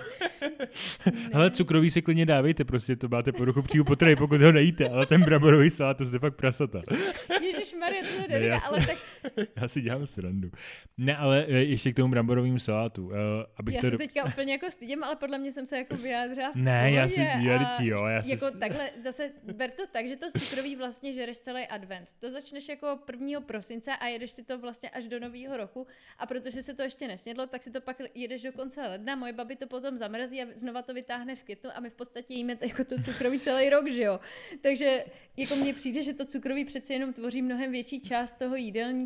Ale cukrový se klidně dávejte, prostě to máte po ruchu přijdu potravy, pokud ho nejíte, ale ten bramborový salát, to zde fakt prasata. Ježíš Maria, to já, ale tak... já si dělám srandu. Ne, ale e, ještě k tomu bramborovému salátu. Uh, abych já to... se teďka úplně jako stydím, ale podle mě jsem se jako vyjádřila v Ne, já si, já, jo, já si... Jako takhle, zase ber to tak, že to cukrový vlastně žereš celý advent. To začneš jako 1. prosince a jedeš si to vlastně až do nového roku a protože se to ještě nesnědlo, tak si to pak jedeš do konce ledna. Moje babi to potom zamrzí a znova to vytáhne v květnu a my v podstatě jíme jako to cukroví celý rok, že jo. Takže jako mně přijde, že to cukroví přece jenom tvoří mnohem větší část toho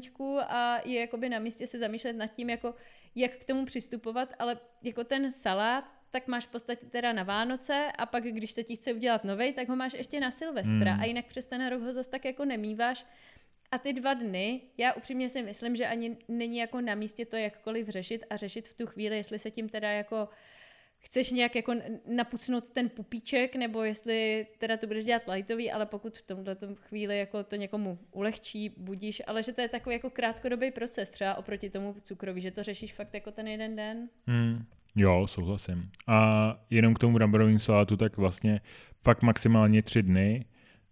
jídelníčku a je jakoby na místě se zamýšlet nad tím, jako jak k tomu přistupovat, ale jako ten salát, tak máš v podstatě teda na Vánoce a pak, když se ti chce udělat novej, tak ho máš ještě na Silvestra hmm. a jinak přes ten rok ho zase tak jako nemýváš. A ty dva dny, já upřímně si myslím, že ani není jako na místě to jakkoliv řešit a řešit v tu chvíli, jestli se tím teda jako chceš nějak jako napucnout ten pupíček, nebo jestli teda to budeš dělat lightový, ale pokud v tomhle chvíli jako to někomu ulehčí, budíš, ale že to je takový jako krátkodobý proces třeba oproti tomu cukroví, že to řešíš fakt jako ten jeden den. Hmm. Jo, souhlasím. A jenom k tomu bramborovým salátu, tak vlastně fakt maximálně tři dny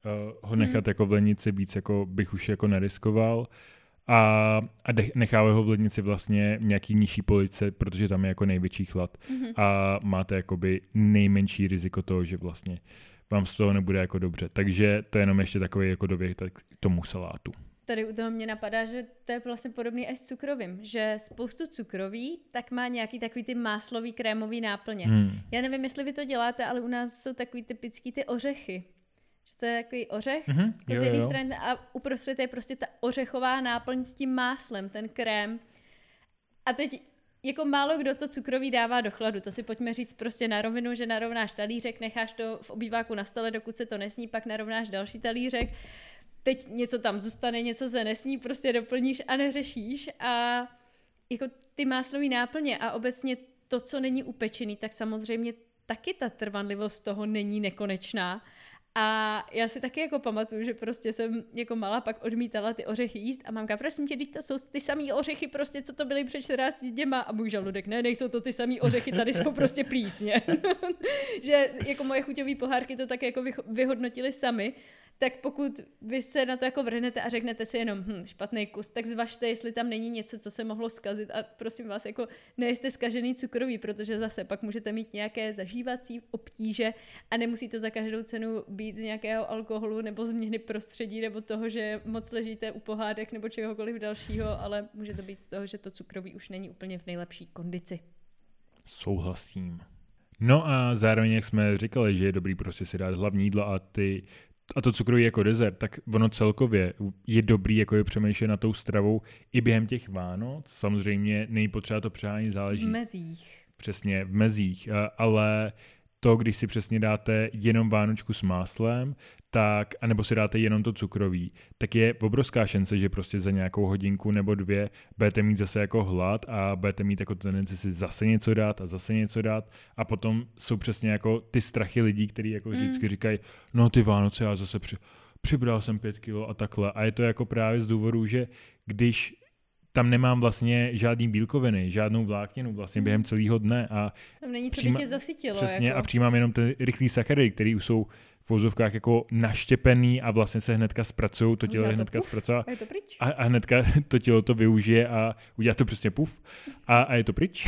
uh, ho nechat hmm. jako v lenici víc, jako bych už jako neriskoval a, a nechávají ho v lednici vlastně nějaký nižší police, protože tam je jako největší chlad mm-hmm. a máte jakoby nejmenší riziko toho, že vlastně vám z toho nebude jako dobře. Takže to je jenom ještě takový jako dověk k tomu salátu. Tady u toho mě napadá, že to je vlastně podobný až s cukrovým, že spoustu cukroví tak má nějaký takový ty máslový krémový náplně. Hmm. Já nevím, jestli vy to děláte, ale u nás jsou takový typický ty ořechy. Že to je takový ořech mm-hmm. jo, z jedné strany a uprostřed je prostě ta ořechová náplň s tím máslem, ten krém. A teď jako málo kdo to cukroví dává do chladu, to si pojďme říct prostě na rovinu, že narovnáš talířek, necháš to v obýváku na stole, dokud se to nesní, pak narovnáš další talířek, teď něco tam zůstane, něco se nesní, prostě doplníš a neřešíš a jako ty máslový náplně a obecně to, co není upečený, tak samozřejmě taky ta trvanlivost toho není nekonečná a já si taky jako pamatuju, že prostě jsem jako malá pak odmítala ty ořechy jíst a mamka, prosím tě, to jsou ty samý ořechy prostě, co to byly před 14 děma a můj žaludek, ne, nejsou to ty samý ořechy, tady jsou prostě plísně. že jako moje chuťové pohárky to tak jako vyhodnotili sami tak pokud vy se na to jako vrhnete a řeknete si jenom hm, špatný kus, tak zvažte, jestli tam není něco, co se mohlo skazit a prosím vás, jako nejste skažený cukroví, protože zase pak můžete mít nějaké zažívací obtíže a nemusí to za každou cenu být z nějakého alkoholu nebo změny prostředí nebo toho, že moc ležíte u pohádek nebo čehokoliv dalšího, ale může to být z toho, že to cukroví už není úplně v nejlepší kondici. Souhlasím. No a zároveň, jak jsme říkali, že je dobrý prostě si dát hlavní jídlo a ty a to cukroví jako dezert, tak ono celkově je dobrý jako je přemýšlet na tou stravou i během těch Vánoc. Samozřejmě není potřeba to přehánit, záleží. V mezích. Přesně, v mezích. Ale to, když si přesně dáte jenom vánočku s máslem, tak, anebo si dáte jenom to cukroví, tak je obrovská šance, že prostě za nějakou hodinku nebo dvě budete mít zase jako hlad a budete mít jako tendenci si zase něco dát a zase něco dát a potom jsou přesně jako ty strachy lidí, kteří jako mm. vždycky říkají, no ty Vánoce já zase při, přibral jsem pět kilo a takhle a je to jako právě z důvodu, že když tam nemám vlastně žádný bílkoviny, žádnou vlákninu vlastně mm. během celého dne a tam není co přijíma, by tě zasytilo. Přesně jako. a přijímám jenom ty rychlý sacharidy, které už jsou v vozovkách jako naštěpený a vlastně se hnedka zpracují, to tělo je hnedka zpracuje a, a hnedka to tělo to využije a udělá to přesně puf. A, a je to pryč,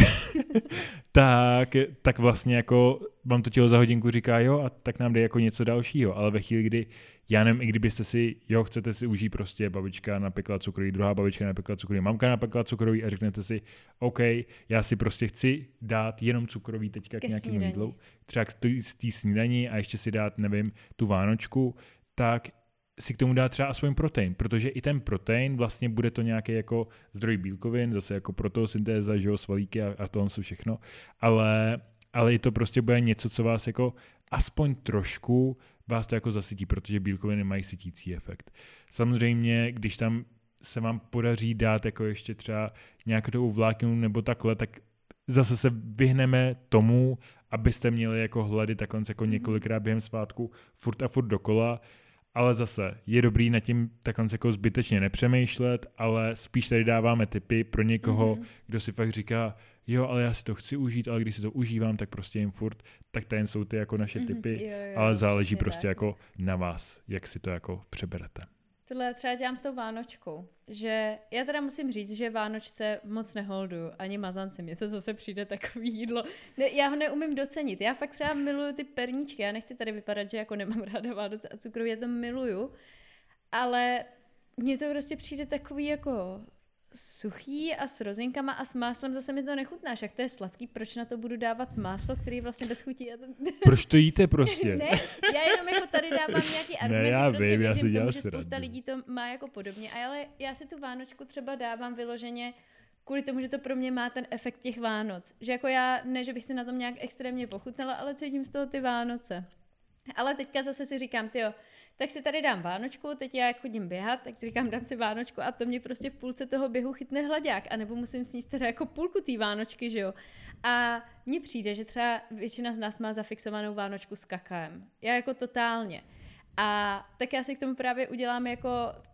tak, tak vlastně jako vám to tělo za hodinku říká jo a tak nám jde jako něco dalšího, ale ve chvíli, kdy já nevím, i kdybyste si, jo, chcete si užít prostě babička napekla cukroví, druhá babička napekla cukroví, mamka napekla cukroví a řeknete si, OK, já si prostě chci dát jenom cukroví teďka k, k nějakému jídlu, třeba z té snídaní a ještě si dát, nevím, tu vánočku, tak si k tomu dá třeba aspoň protein, protože i ten protein vlastně bude to nějaký jako zdroj bílkovin, zase jako protosyntéza, že jo, svalíky a, a to jsou všechno, ale, ale i to prostě bude něco, co vás jako aspoň trošku vás to jako zasytí, protože bílkoviny mají sytící efekt. Samozřejmě, když tam se vám podaří dát jako ještě třeba nějakou vlákninu nebo takhle, tak zase se vyhneme tomu, abyste měli jako hlady takhle jako mhm. několikrát během svátku furt a furt dokola, ale zase je dobrý nad tím takhle jako zbytečně nepřemýšlet, ale spíš tady dáváme tipy pro někoho, mm-hmm. kdo si fakt říká, jo, ale já si to chci užít, ale když si to užívám, tak prostě jim furt, tak ten jsou ty jako naše mhm, mm-hmm, jo, jo, ale záleží prostě tak. jako na vás, jak si to jako přeberete. Tohle třeba dělám s tou Vánočkou, že já teda musím říct, že Vánočce moc neholduju, ani mazance, mně to zase přijde takový jídlo. Ne, já ho neumím docenit, já fakt třeba miluju ty perníčky, já nechci tady vypadat, že jako nemám ráda Vánoce a cukroví, já to miluju, ale mně to prostě přijde takový jako suchý a s rozinkama a s máslem zase mi to nechutná, však to je sladký, proč na to budu dávat máslo, který je vlastně bez chutí. To... Proč to jíte prostě? ne, já jenom jako tady dávám nějaký argumenty, ne, já protože vím, já věřím tomu, že spousta lidí to má jako podobně, ale já si tu Vánočku třeba dávám vyloženě kvůli tomu, že to pro mě má ten efekt těch Vánoc. Že jako já, ne, že bych si na tom nějak extrémně pochutnala, ale cítím z toho ty Vánoce. Ale teďka zase si říkám, ty tak si tady dám Vánočku, teď já jak chodím běhat, tak si říkám, dám si Vánočku a to mě prostě v půlce toho běhu chytne hladák, anebo musím sníst teda jako půlku té Vánočky, že jo. A mně přijde, že třeba většina z nás má zafixovanou Vánočku s kakaem. Já jako totálně. A tak já si k tomu právě udělám jako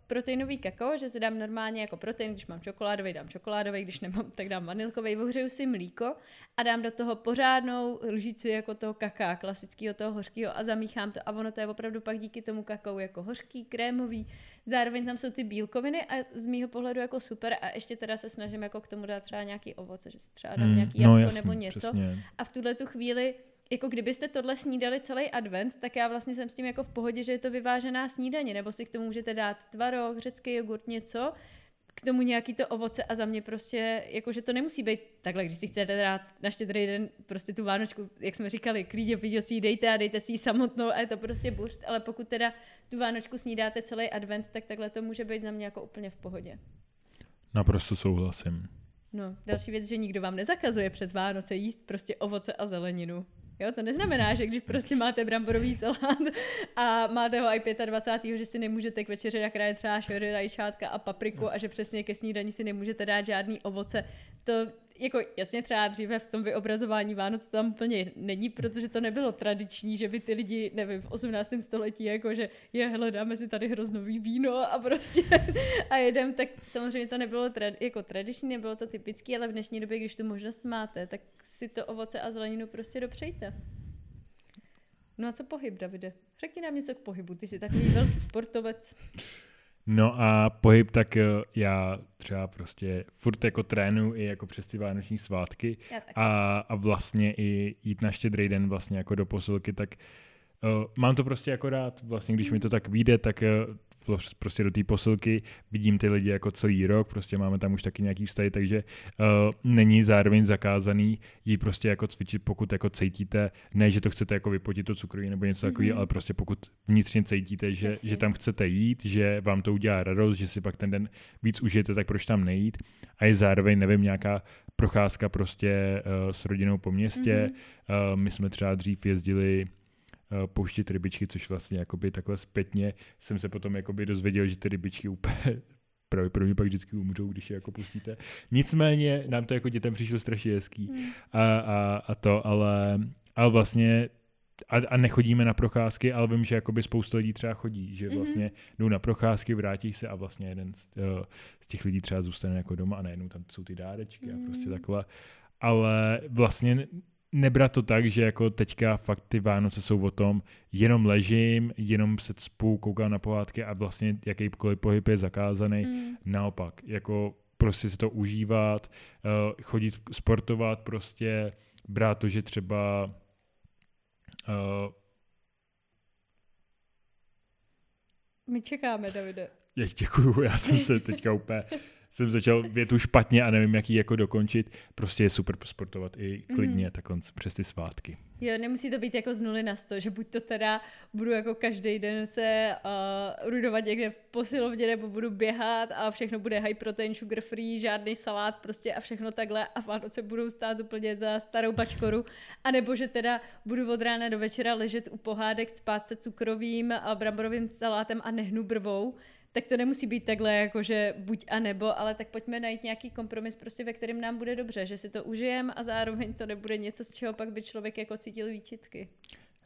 proteinový kakao, že si dám normálně jako protein, když mám čokoládový, dám čokoládový, když nemám, tak dám vanilkový, ohřeju si mlíko a dám do toho pořádnou lžíci jako toho kaká, klasického toho hořkého a zamíchám to. A ono to je opravdu pak díky tomu kakao jako hořký, krémový, zároveň tam jsou ty bílkoviny a z mýho pohledu jako super. A ještě teda se snažím jako k tomu dát třeba nějaký ovoce, že si třeba dám mm, nějaký no, jasný, nebo něco. přesně. a v tuhle tu chvíli jako kdybyste tohle snídali celý advent, tak já vlastně jsem s tím jako v pohodě, že je to vyvážená snídaně, nebo si k tomu můžete dát tvaroh, řecký jogurt, něco, k tomu nějaký to ovoce a za mě prostě, jakože to nemusí být takhle, když si chcete dát na štědrý den prostě tu vánočku, jak jsme říkali, klidně píďo si ji dejte a dejte si ji samotnou a je to prostě burst, ale pokud teda tu vánočku snídáte celý advent, tak takhle to může být za mě jako úplně v pohodě. Naprosto souhlasím. No, další věc, že nikdo vám nezakazuje přes Vánoce jíst prostě ovoce a zeleninu. Jo, to neznamená, že když prostě máte bramborový salát a máte ho i 25. že si nemůžete k večeři je třeba šory, rajčátka a papriku a že přesně ke snídani si nemůžete dát žádný ovoce. To jako jasně třeba dříve v tom vyobrazování Vánoc tam úplně není, protože to nebylo tradiční, že by ty lidi, nevím, v 18. století, jako že je, hledáme si tady hroznový víno a prostě a jedem, tak samozřejmě to nebylo tra- jako tradiční, nebylo to typický, ale v dnešní době, když tu možnost máte, tak si to ovoce a zeleninu prostě dopřejte. No a co pohyb, Davide? Řekni nám něco k pohybu, ty jsi takový velký sportovec. No a pohyb, tak eh, já třeba prostě furt jako trénu i jako přes ty vánoční svátky a, a vlastně i jít na štědrý den vlastně jako do posilky, tak uh, mám to prostě jako rád. Vlastně když mi to tak vyjde, tak uh, prostě do té posilky, vidím ty lidi jako celý rok, prostě máme tam už taky nějaký vztahy, takže uh, není zároveň zakázaný jít prostě jako cvičit, pokud jako cítíte, ne, že to chcete jako vypotit to cukroví nebo něco mm-hmm. takového, ale prostě pokud vnitřně cítíte, že, že tam chcete jít, že vám to udělá radost, že si pak ten den víc užijete, tak proč tam nejít? A je zároveň, nevím, nějaká procházka prostě uh, s rodinou po městě. Mm-hmm. Uh, my jsme třeba dřív jezdili pouštět rybičky, což vlastně jakoby takhle zpětně jsem se potom jakoby dozvěděl, že ty rybičky úplně právě pro mě pak vždycky umřou, když je jako pustíte. Nicméně nám to jako dětem přišlo strašně hezký hmm. a, a, a, to, ale, ale vlastně a, a nechodíme na procházky, ale vím, že jakoby spousta lidí třeba chodí, že mhm. vlastně mm-hmm. jdou na procházky, vrátí se a vlastně jeden z, uh, z těch lidí třeba zůstane jako doma a najednou tam jsou ty dárečky mm. a prostě mhm. takhle. Ale vlastně nebrat to tak, že jako teďka fakt ty Vánoce jsou o tom, jenom ležím, jenom se cpu, koukám na pohádky a vlastně jakýkoliv pohyb je zakázaný. Mm. Naopak, jako prostě si to užívat, uh, chodit sportovat, prostě brát to, že třeba uh, My čekáme, Davide. Děkuju, já jsem se teďka úplně jsem začal větu špatně a nevím, jak ji jako dokončit. Prostě je super sportovat i klidně mm. takhle přes ty svátky. Jo, nemusí to být jako z nuly na sto, že buď to teda budu jako každý den se uh, rudovat někde v posilovně nebo budu běhat a všechno bude high protein, sugar free, žádný salát prostě a všechno takhle a Vánoce budou stát úplně za starou bačkoru. A nebo že teda budu od rána do večera ležet u pohádek, spát se cukrovým a bramborovým salátem a nehnu brvou tak to nemusí být takhle, jako že buď a nebo, ale tak pojďme najít nějaký kompromis, prostě ve kterém nám bude dobře, že si to užijeme a zároveň to nebude něco, z čeho pak by člověk jako cítil výčitky.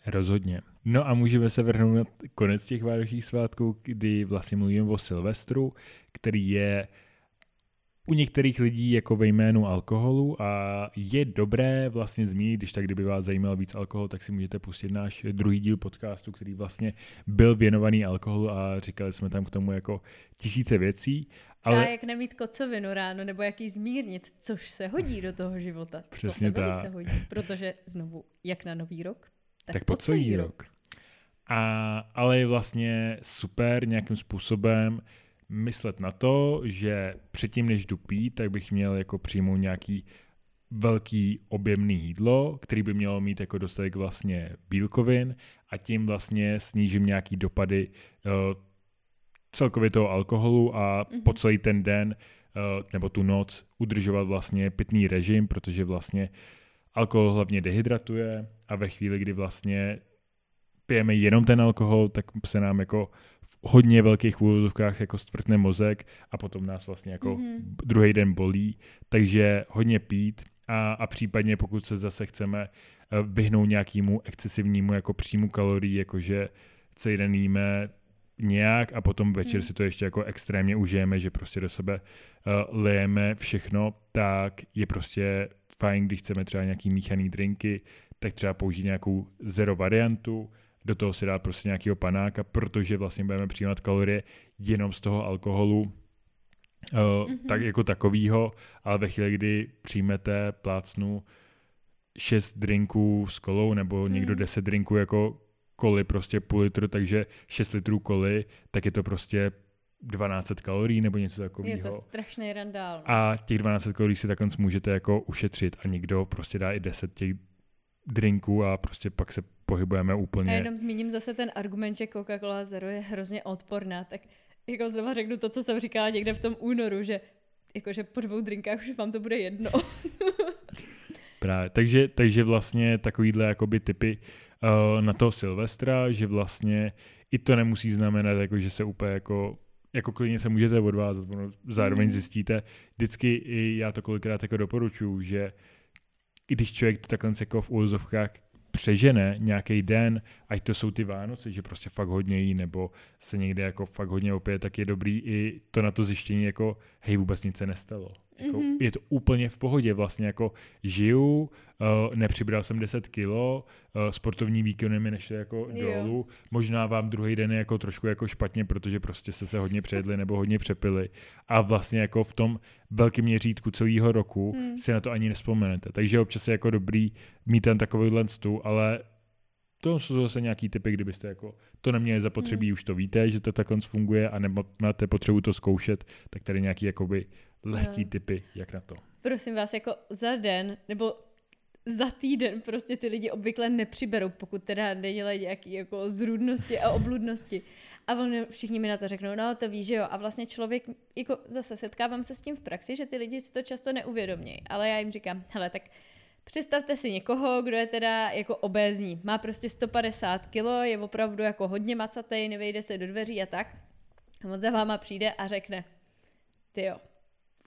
Rozhodně. No a můžeme se vrhnout na konec těch vánočních svátků, kdy vlastně mluvíme o Silvestru, který je u některých lidí jako ve jménu alkoholu a je dobré vlastně zmínit, když tak kdyby vás zajímal víc alkohol, tak si můžete pustit náš druhý díl podcastu, který vlastně byl věnovaný alkoholu a říkali jsme tam k tomu jako tisíce věcí. Ale... Třeba jak nemít kocovinu ráno, nebo jak ji zmírnit, což se hodí do toho života. Přesně to se velice hodí, protože znovu, jak na nový rok, tak, tak po celý rok. rok. A, ale je vlastně super nějakým způsobem myslet na to, že předtím, než jdu pít, tak bych měl jako přijmout nějaký velký objemný jídlo, který by mělo mít jako dostatek vlastně bílkovin a tím vlastně snížím nějaký dopady uh, celkově toho alkoholu a mm-hmm. po celý ten den uh, nebo tu noc udržovat vlastně pitný režim, protože vlastně alkohol hlavně dehydratuje a ve chvíli, kdy vlastně pijeme jenom ten alkohol, tak se nám jako hodně velkých úvozovkách jako stvrtne mozek a potom nás vlastně jako mm-hmm. druhý den bolí, takže hodně pít a, a případně pokud se zase chceme eh, vyhnout nějakému excesivnímu jako příjmu kalorií, jakože celý den jíme nějak a potom večer mm. si to ještě jako extrémně užijeme, že prostě do sebe uh, lejeme všechno, tak je prostě fajn, když chceme třeba nějaký míchaný drinky, tak třeba použít nějakou zero variantu, do toho si dát prostě nějakého panáka, protože vlastně budeme přijímat kalorie jenom z toho alkoholu, uh, mm-hmm. tak jako takovýho, ale ve chvíli, kdy přijmete plácnu 6 drinků s kolou nebo někdo Hmm. 10 drinků jako koly, prostě půl litru, takže 6 litrů koly, tak je to prostě 1200 kalorií nebo něco Je takového. to strašný randál. no. A těch 12 kalorií si takhle můžete jako ušetřit a někdo prostě dá i 10 těch drinků a prostě pak se pohybujeme úplně. jenom zmíním zase ten argument, že Coca-Cola Zero je hrozně odporná, tak jako znova řeknu to, co jsem říkala někde v tom únoru, že jakože po dvou drinkách už vám to bude jedno. Právě. Takže, takže vlastně takovýhle jakoby typy uh, na toho Silvestra, že vlastně i to nemusí znamenat, jako, že se úplně jako jako klidně se můžete odvázat, ono zároveň Mhm. zjistíte, vždycky i já to kolikrát jako doporučuji, že i když člověk to takhle jako v úvozovkách přežene nějaký den, ať to jsou ty Vánoce, že prostě fakt hodně jí, nebo se někde jako fakt hodně opět, tak je dobrý i to na to zjištění jako hej, vůbec nic se nestalo. Jako, Mhm. Je to úplně v pohodě, vlastně jako žiju, uh, nepřibral jsem 10 kilo, uh, sportovní výkony mi nešly jako Jo. dolů, možná vám druhý den je jako trošku jako špatně, protože prostě jste se hodně přejedli nebo hodně přepili a vlastně jako v tom velkém měřítku celého roku Hmm. si na to ani nespomenete. Takže občas je jako dobrý mít tam takovýhle stůl, ale to jsou zase nějaký typy, kdybyste jako to neměli zapotřebí, Hmm. už to víte, že to takhle funguje a nebo máte potřebu to zkoušet, tak tady nějaký jakoby lehký Jo. typy, jak na to. Prosím vás, jako za den, nebo za týden prostě ty lidi obvykle nepřiberou, pokud teda nedělají nějaký jako zrůdnosti a obludnosti. A oni všichni mi na to řeknou, no to víš, že jo. A vlastně člověk, jako zase setkávám se s tím v praxi, že ty lidi si to často neuvědomí. Ale já jim říkám, hele, tak představte si někoho, kdo je teda jako obézní. Má prostě 150 kilo, je opravdu jako hodně macatej, nevejde se do dveří a tak. A on za váma přijde a řekne, ty jo,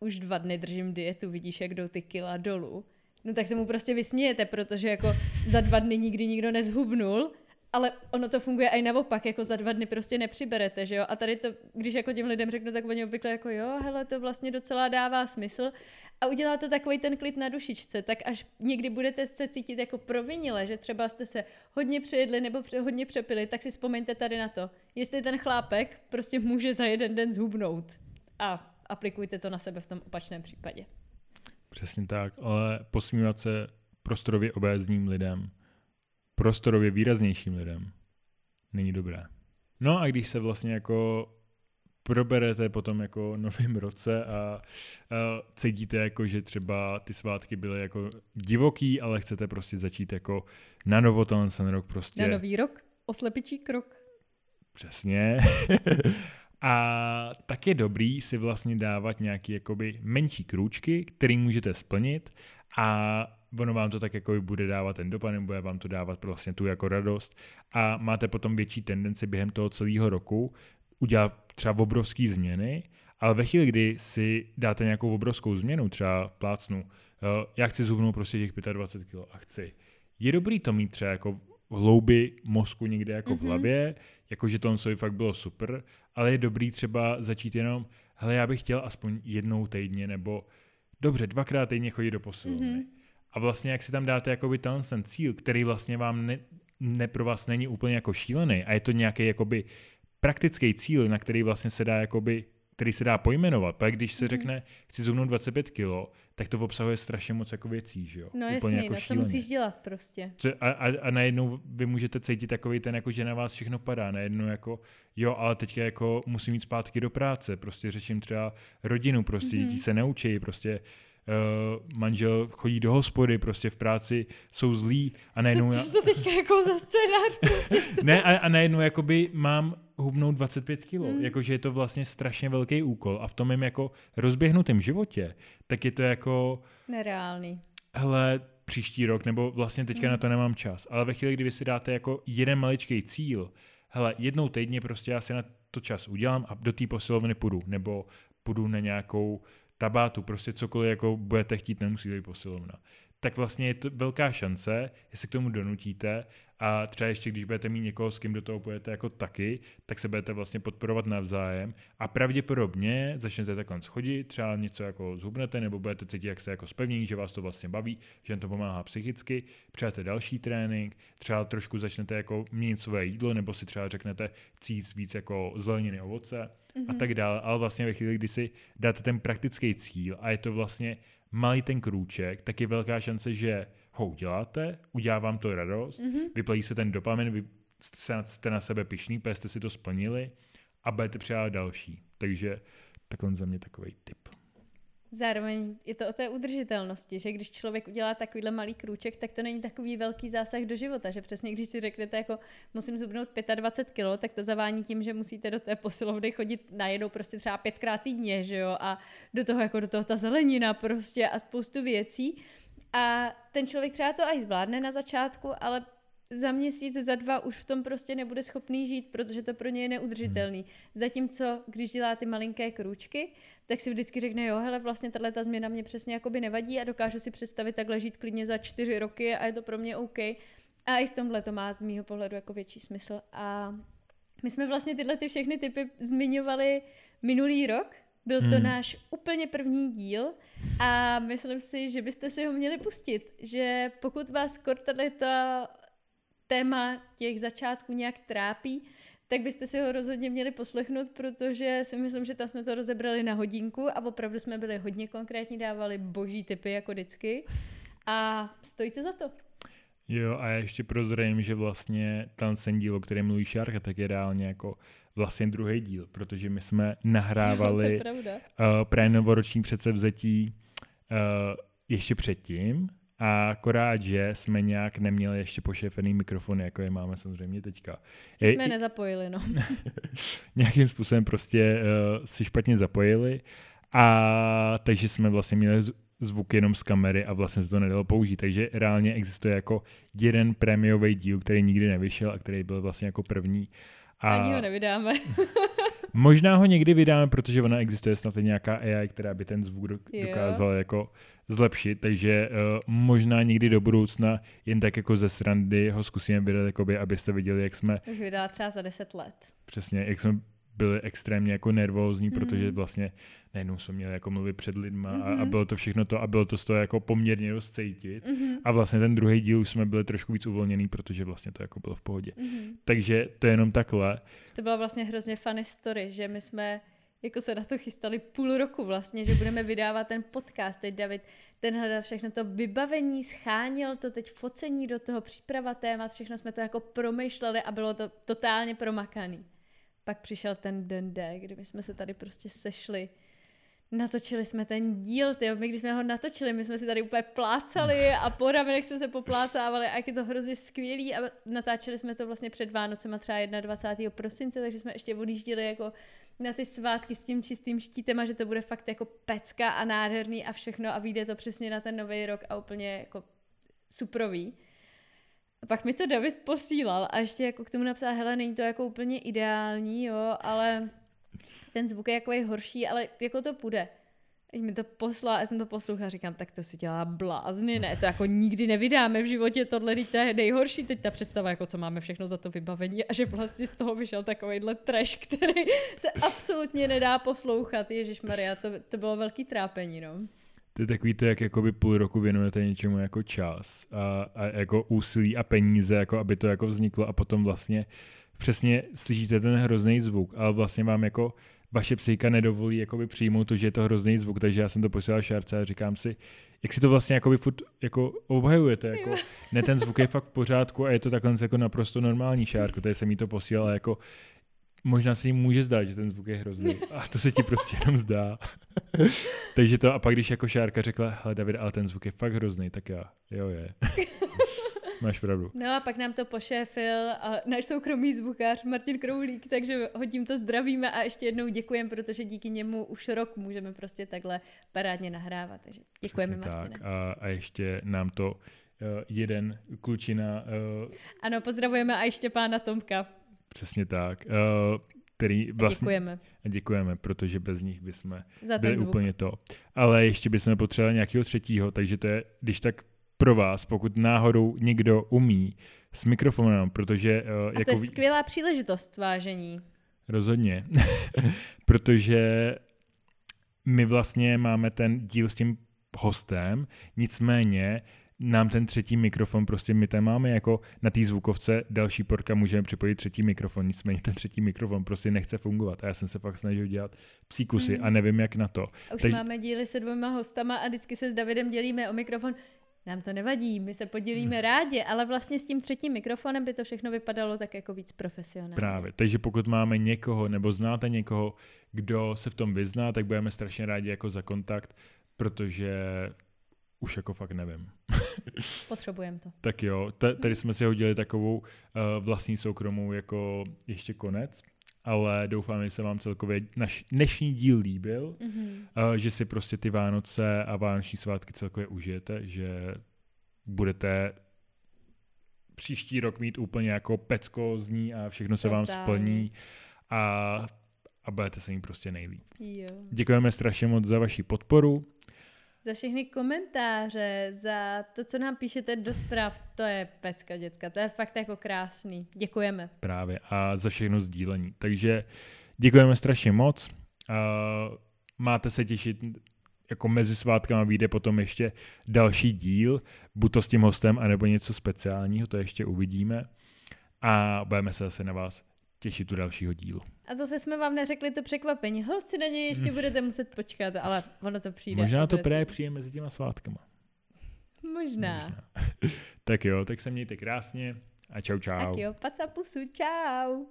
už dva dny držím dietu, vidíš, jak jdou ty kila dolů. No tak se mu prostě vysmějete, protože jako za dva dny nikdy nikdo nezhubnul, ale ono to funguje i naopak, jako za dva dny prostě nepřiberete, že jo? A tady to, když jako těm lidem řeknu, tak oni obvykle jako jo, hele, to vlastně docela dává smysl a udělá to takový ten klid na dušičce, tak až někdy budete se cítit jako provinile, že třeba jste se hodně přejedli nebo hodně přepili, tak si vzpomeňte tady na to, jestli ten chlápek prostě může za jeden den zhubnout. A aplikujte to na sebe v tom opačném případě. Přesně tak, ale posmívat se prostorově obézním lidem, prostorově výraznějším lidem, není dobré. No a když se vlastně jako proberete potom jako novým roce a, a cítíte jako, že třeba ty svátky byly jako divoký, ale chcete prostě začít jako na novo ten rok prostě. Na nový rok, oslepičí krok. Přesně. A tak je dobrý si vlastně dávat nějaké jakoby menší krůčky, který můžete splnit a ono vám to tak jako bude dávat ten dopamin, bude vám to dávat vlastně tu jako radost a máte potom větší tendenci během toho celého roku udělat třeba obrovské změny, ale ve chvíli, kdy si dáte nějakou obrovskou změnu, třeba plácnu, já chci zhubnout prostě těch 25 kg a chci. Je dobrý to mít třeba jako v hloubi mozku někde jako mm-hmm. v Mhm. hlavě, jakože to by fakt bylo super, ale je dobrý třeba začít jenom, hele, já bych chtěl aspoň jednou týdně, nebo dobře, dvakrát týdně chodit do posilovny. Mhm. Mm-hmm. A vlastně, jak si tam dáte jakoby ten, ten cíl, který vlastně vám ne, ne, pro vás není úplně jako šílený a je to nějaký jakoby praktický cíl, na který vlastně se dá jakoby který se dá pojmenovat. Pak když se Mhm. řekne, chci zhubnout 25 kilo, tak to obsahuje strašně moc jako věcí, že jo? No Úplně jasně, jako no co šíleně. musíš dělat prostě. Co- A, a, a najednou vy můžete cítit takový ten, jako že na vás všechno padá. Najednou jako, jo, ale teďka jako musím jít zpátky do práce. Prostě řeším třeba rodinu, prostě mm-hmm. Mhm. děti se neučí, prostě uh, manžel chodí do hospody, prostě v práci jsou zlí a najednou... Co, co to teďka jako za scénář prostě? ne, a, a najednou jakoby mám hubnout 25 kilo. Mm. Mm. Jakože je to vlastně strašně velký úkol. A v tom mém jako rozběhnutém životě, tak je to jako Nereálný. hele, příští rok, nebo vlastně teďka Mm. na to nemám čas. Ale ve chvíli, kdy vy si dáte jako jeden maličký cíl, hele, jednou týdně prostě já si na to čas udělám a do té posilovny půjdu, nebo půjdu na nějakou tabátu, prostě cokoliv jako budete chtít, nemusí být posilovna. Tak vlastně je to velká šance, jestli k tomu donutíte. A třeba ještě když budete mít někoho, s kým do toho půjdete jako taky, tak se budete vlastně podporovat navzájem. A pravděpodobně začnete takhle schodit, třeba něco jako zhubnete nebo budete cítit, jak se jako spevnění, že vás to vlastně baví, že to pomáhá psychicky, přijete další trénink, třeba trošku začnete jako měnit své jídlo nebo si třeba řeknete cít víc jako zeleniny, ovoce a Mhm. tak dále, ale vlastně ve chvíli, kdy si dáte ten praktický cíl a je to vlastně malý ten krůček, tak je velká šance, že ho uděláte, udělá vám to radost, mm-hmm. vyplají se ten dopamin, vy jste na sebe pišný, protože jste si to splnili a budete přijádat další. Takže takhle za mě takový tip. Zároveň je to o té udržitelnosti, že když člověk udělá takovýhle malý krůček, tak to není takový velký zásah do života, že přesně když si řeknete jako musím zubnout 25 kg, tak to zavání tím, že musíte do té posilovny chodit najednou prostě třeba pětkrát týdně, že jo, a do toho jako do toho ta zelenina prostě a spoustu věcí. A ten člověk třeba to aj zvládne na začátku, ale za měsíc, za dva už v tom prostě nebude schopný žít, protože to pro ně je neudržitelný. Hmm. Zatímco, když dělá ty malinké krůčky, tak si vždycky řekne, jo, hele, vlastně tahle ta změna mě přesně jakoby nevadí a dokážu si představit takhle žít klidně za čtyři roky a je to pro mě OK. A i v tomhle to má z mýho pohledu jako větší smysl. A my jsme vlastně tyhle ty všechny typy zmiňovali minulý rok, byl to hmm. náš úplně první díl a myslím si, že byste si ho měli pustit, že pokud vás tato téma těch začátků nějak trápí, tak byste si ho rozhodně měli poslechnout, protože si myslím, že tam jsme to rozebrali na hodinku a opravdu jsme byli hodně konkrétní, dávali boží typy jako vždycky. A stojí to za to. Jo, a já ještě prozrajím, že vlastně ten díl, o kterém mluví Šárka, tak je reálně jako vlastně druhý díl, protože my jsme nahrávali jo, uh, právě novoroční předsevzetí uh, ještě předtím, a akorát, že jsme nějak neměli ještě pošefený mikrofony, jako je máme samozřejmě teďka. Je, jsme nezapojili, no. nějakým způsobem prostě uh, si špatně zapojili a takže jsme vlastně měli zvuk jenom z kamery a vlastně se to nedalo použít. Takže reálně existuje jako jeden prémiový díl, který nikdy nevyšel a který byl vlastně jako první. A... Ani ho nevydáme. Možná ho někdy vydáme, protože ona existuje snad nějaká AI, která by ten zvuk dokázala jako zlepšit, takže uh, možná někdy do budoucna jen tak jako ze srandy ho zkusíme vydat, jakoby, abyste viděli, jak jsme... Už vydá třeba za deset let. Přesně, jak jsme byli extrémně jako nervózní, mm-hmm. protože vlastně najednou jsme měli jako mluvit před lidma mm-hmm. a, a mhm. bylo to všechno to a bylo to z toho jako poměrně dost cítit. Mm-hmm. A vlastně ten druhý díl už jsme byli trošku víc uvolněný, protože vlastně to jako bylo v pohodě. Mm-hmm. Takže to je jenom takhle. To byla vlastně hrozně funny story, že my jsme jako se na to chystali půl roku vlastně, že budeme vydávat ten podcast. Teď David, ten hledal všechno to vybavení, schánil to teď focení do toho, příprava témat, všechno jsme to jako promýšleli a bylo to totálně promakaný. Pak přišel ten den D, kdy my jsme se tady prostě sešli Natočili jsme ten díl, tyjo. my když jsme ho natočili, my jsme si tady úplně plácali a po ramenech jsme se poplácávali a jak je to hrozně skvělý a natáčeli jsme to vlastně před Vánocem a třeba 21. prosince, takže jsme ještě odjížděli jako na ty svátky s tím čistým štítem a že to bude fakt jako pecka a nádherný a všechno a vyjde to přesně na ten nový rok a úplně jako suprový. A pak mi to David posílal a ještě jako k tomu napsal, hele, není to jako úplně ideální, jo, ale ten zvuk je jako horší, ale jako to půjde. Když mi to poslal, já jsem to poslouchala, říkám, tak to si dělá blázny, ne, to jako nikdy nevydáme v životě, tohle to je nejhorší, teď ta představa, jako co máme všechno za to vybavení a že vlastně z toho vyšel takovýhle trash, který se absolutně nedá poslouchat, Ježíš Maria, to, to bylo velký trápení, no. To je takový to, jak jakoby půl roku věnujete něčemu jako čas a, a jako úsilí a peníze, jako aby to jako vzniklo a potom vlastně přesně slyšíte ten hrozný zvuk, ale vlastně vám jako vaše psychika nedovolí jakoby přijmout to, že je to hrozný zvuk, takže já jsem to posílal Šárce a říkám si, jak si to vlastně jakoby furt jako obhajujete, jako, ne ten zvuk je fakt v pořádku a je to takhle jako naprosto normální Šárko, tady jsem jí to posílal jako možná se jim může zdát, že ten zvuk je hrozný a to se ti prostě jenom zdá. takže to a pak když jako Šárka řekla, hele David, ale ten zvuk je fakt hrozný, tak já, jo je. Máš pravdu. No a pak nám to pošéfil a náš soukromý zvukář Martin Kroulík, takže ho tímto zdravíme a ještě jednou děkujeme, protože díky němu už rok můžeme prostě takhle parádně nahrávat. Takže děkujeme Přesně Martine. Tak a, a ještě nám to uh, jeden klučina... Uh, ano, pozdravujeme a ještě pána Tomka. Přesně tak. Uh, který vlastně... A děkujeme. A děkujeme, protože bez nich bychom byli zvuk. úplně to. Ale ještě bychom potřebovali nějakého třetího, takže to je, když tak pro vás, pokud náhodou někdo umí s mikrofonem, protože... Uh, A jako to je skvělá příležitost, vážení. Rozhodně. protože my vlastně máme ten díl s tím hostem, nicméně nám ten třetí mikrofon, prostě my tam máme jako na té zvukovce další porka můžeme připojit třetí mikrofon, nicméně ten třetí mikrofon prostě nechce fungovat a já jsem se fakt snažil dělat psíkusy mm. a nevím jak na to. A už Teď... máme díly se dvěma hostama a vždycky se s Davidem dělíme o mikrofon. Nám to nevadí, my se podělíme mm. rádi, ale vlastně s tím třetím mikrofonem by to všechno vypadalo tak jako víc profesionálně. Právě, takže pokud máme někoho nebo znáte někoho, kdo se v tom vyzná, tak budeme strašně rádi jako za kontakt, protože už jako fakt nevím. Potřebujeme to. tak jo, t- tady jsme si hodili takovou uh, vlastní soukromou jako ještě konec, ale doufám, že se vám celkově naš dnešní díl líbil, mm-hmm. uh, že si prostě ty Vánoce a Vánoční svátky celkově užijete, že budete příští rok mít úplně jako pecko z ní a všechno se Totálně. vám splní a, a budete se ním prostě nejlíp. Jo. Děkujeme strašně moc za vaši podporu za všechny komentáře, za to, co nám píšete do zpráv. To je pecka, děcka. To je fakt jako krásný. Děkujeme. Právě. A za všechno sdílení. Takže děkujeme strašně moc. Uh, máte se těšit jako mezi svátkama vyjde potom ještě další díl, buď to s tím hostem, anebo něco speciálního, to ještě uvidíme. A budeme se zase na vás těšit tu dalšího dílu. A zase jsme vám neřekli to překvapení. Holci na něj ještě budete muset počkat, ale ono to přijde. Možná to pré přijde mezi těma svátkama. Možná. Možná. tak jo, tak se mějte krásně a čau čau. Tak jo, paca pusu, čau.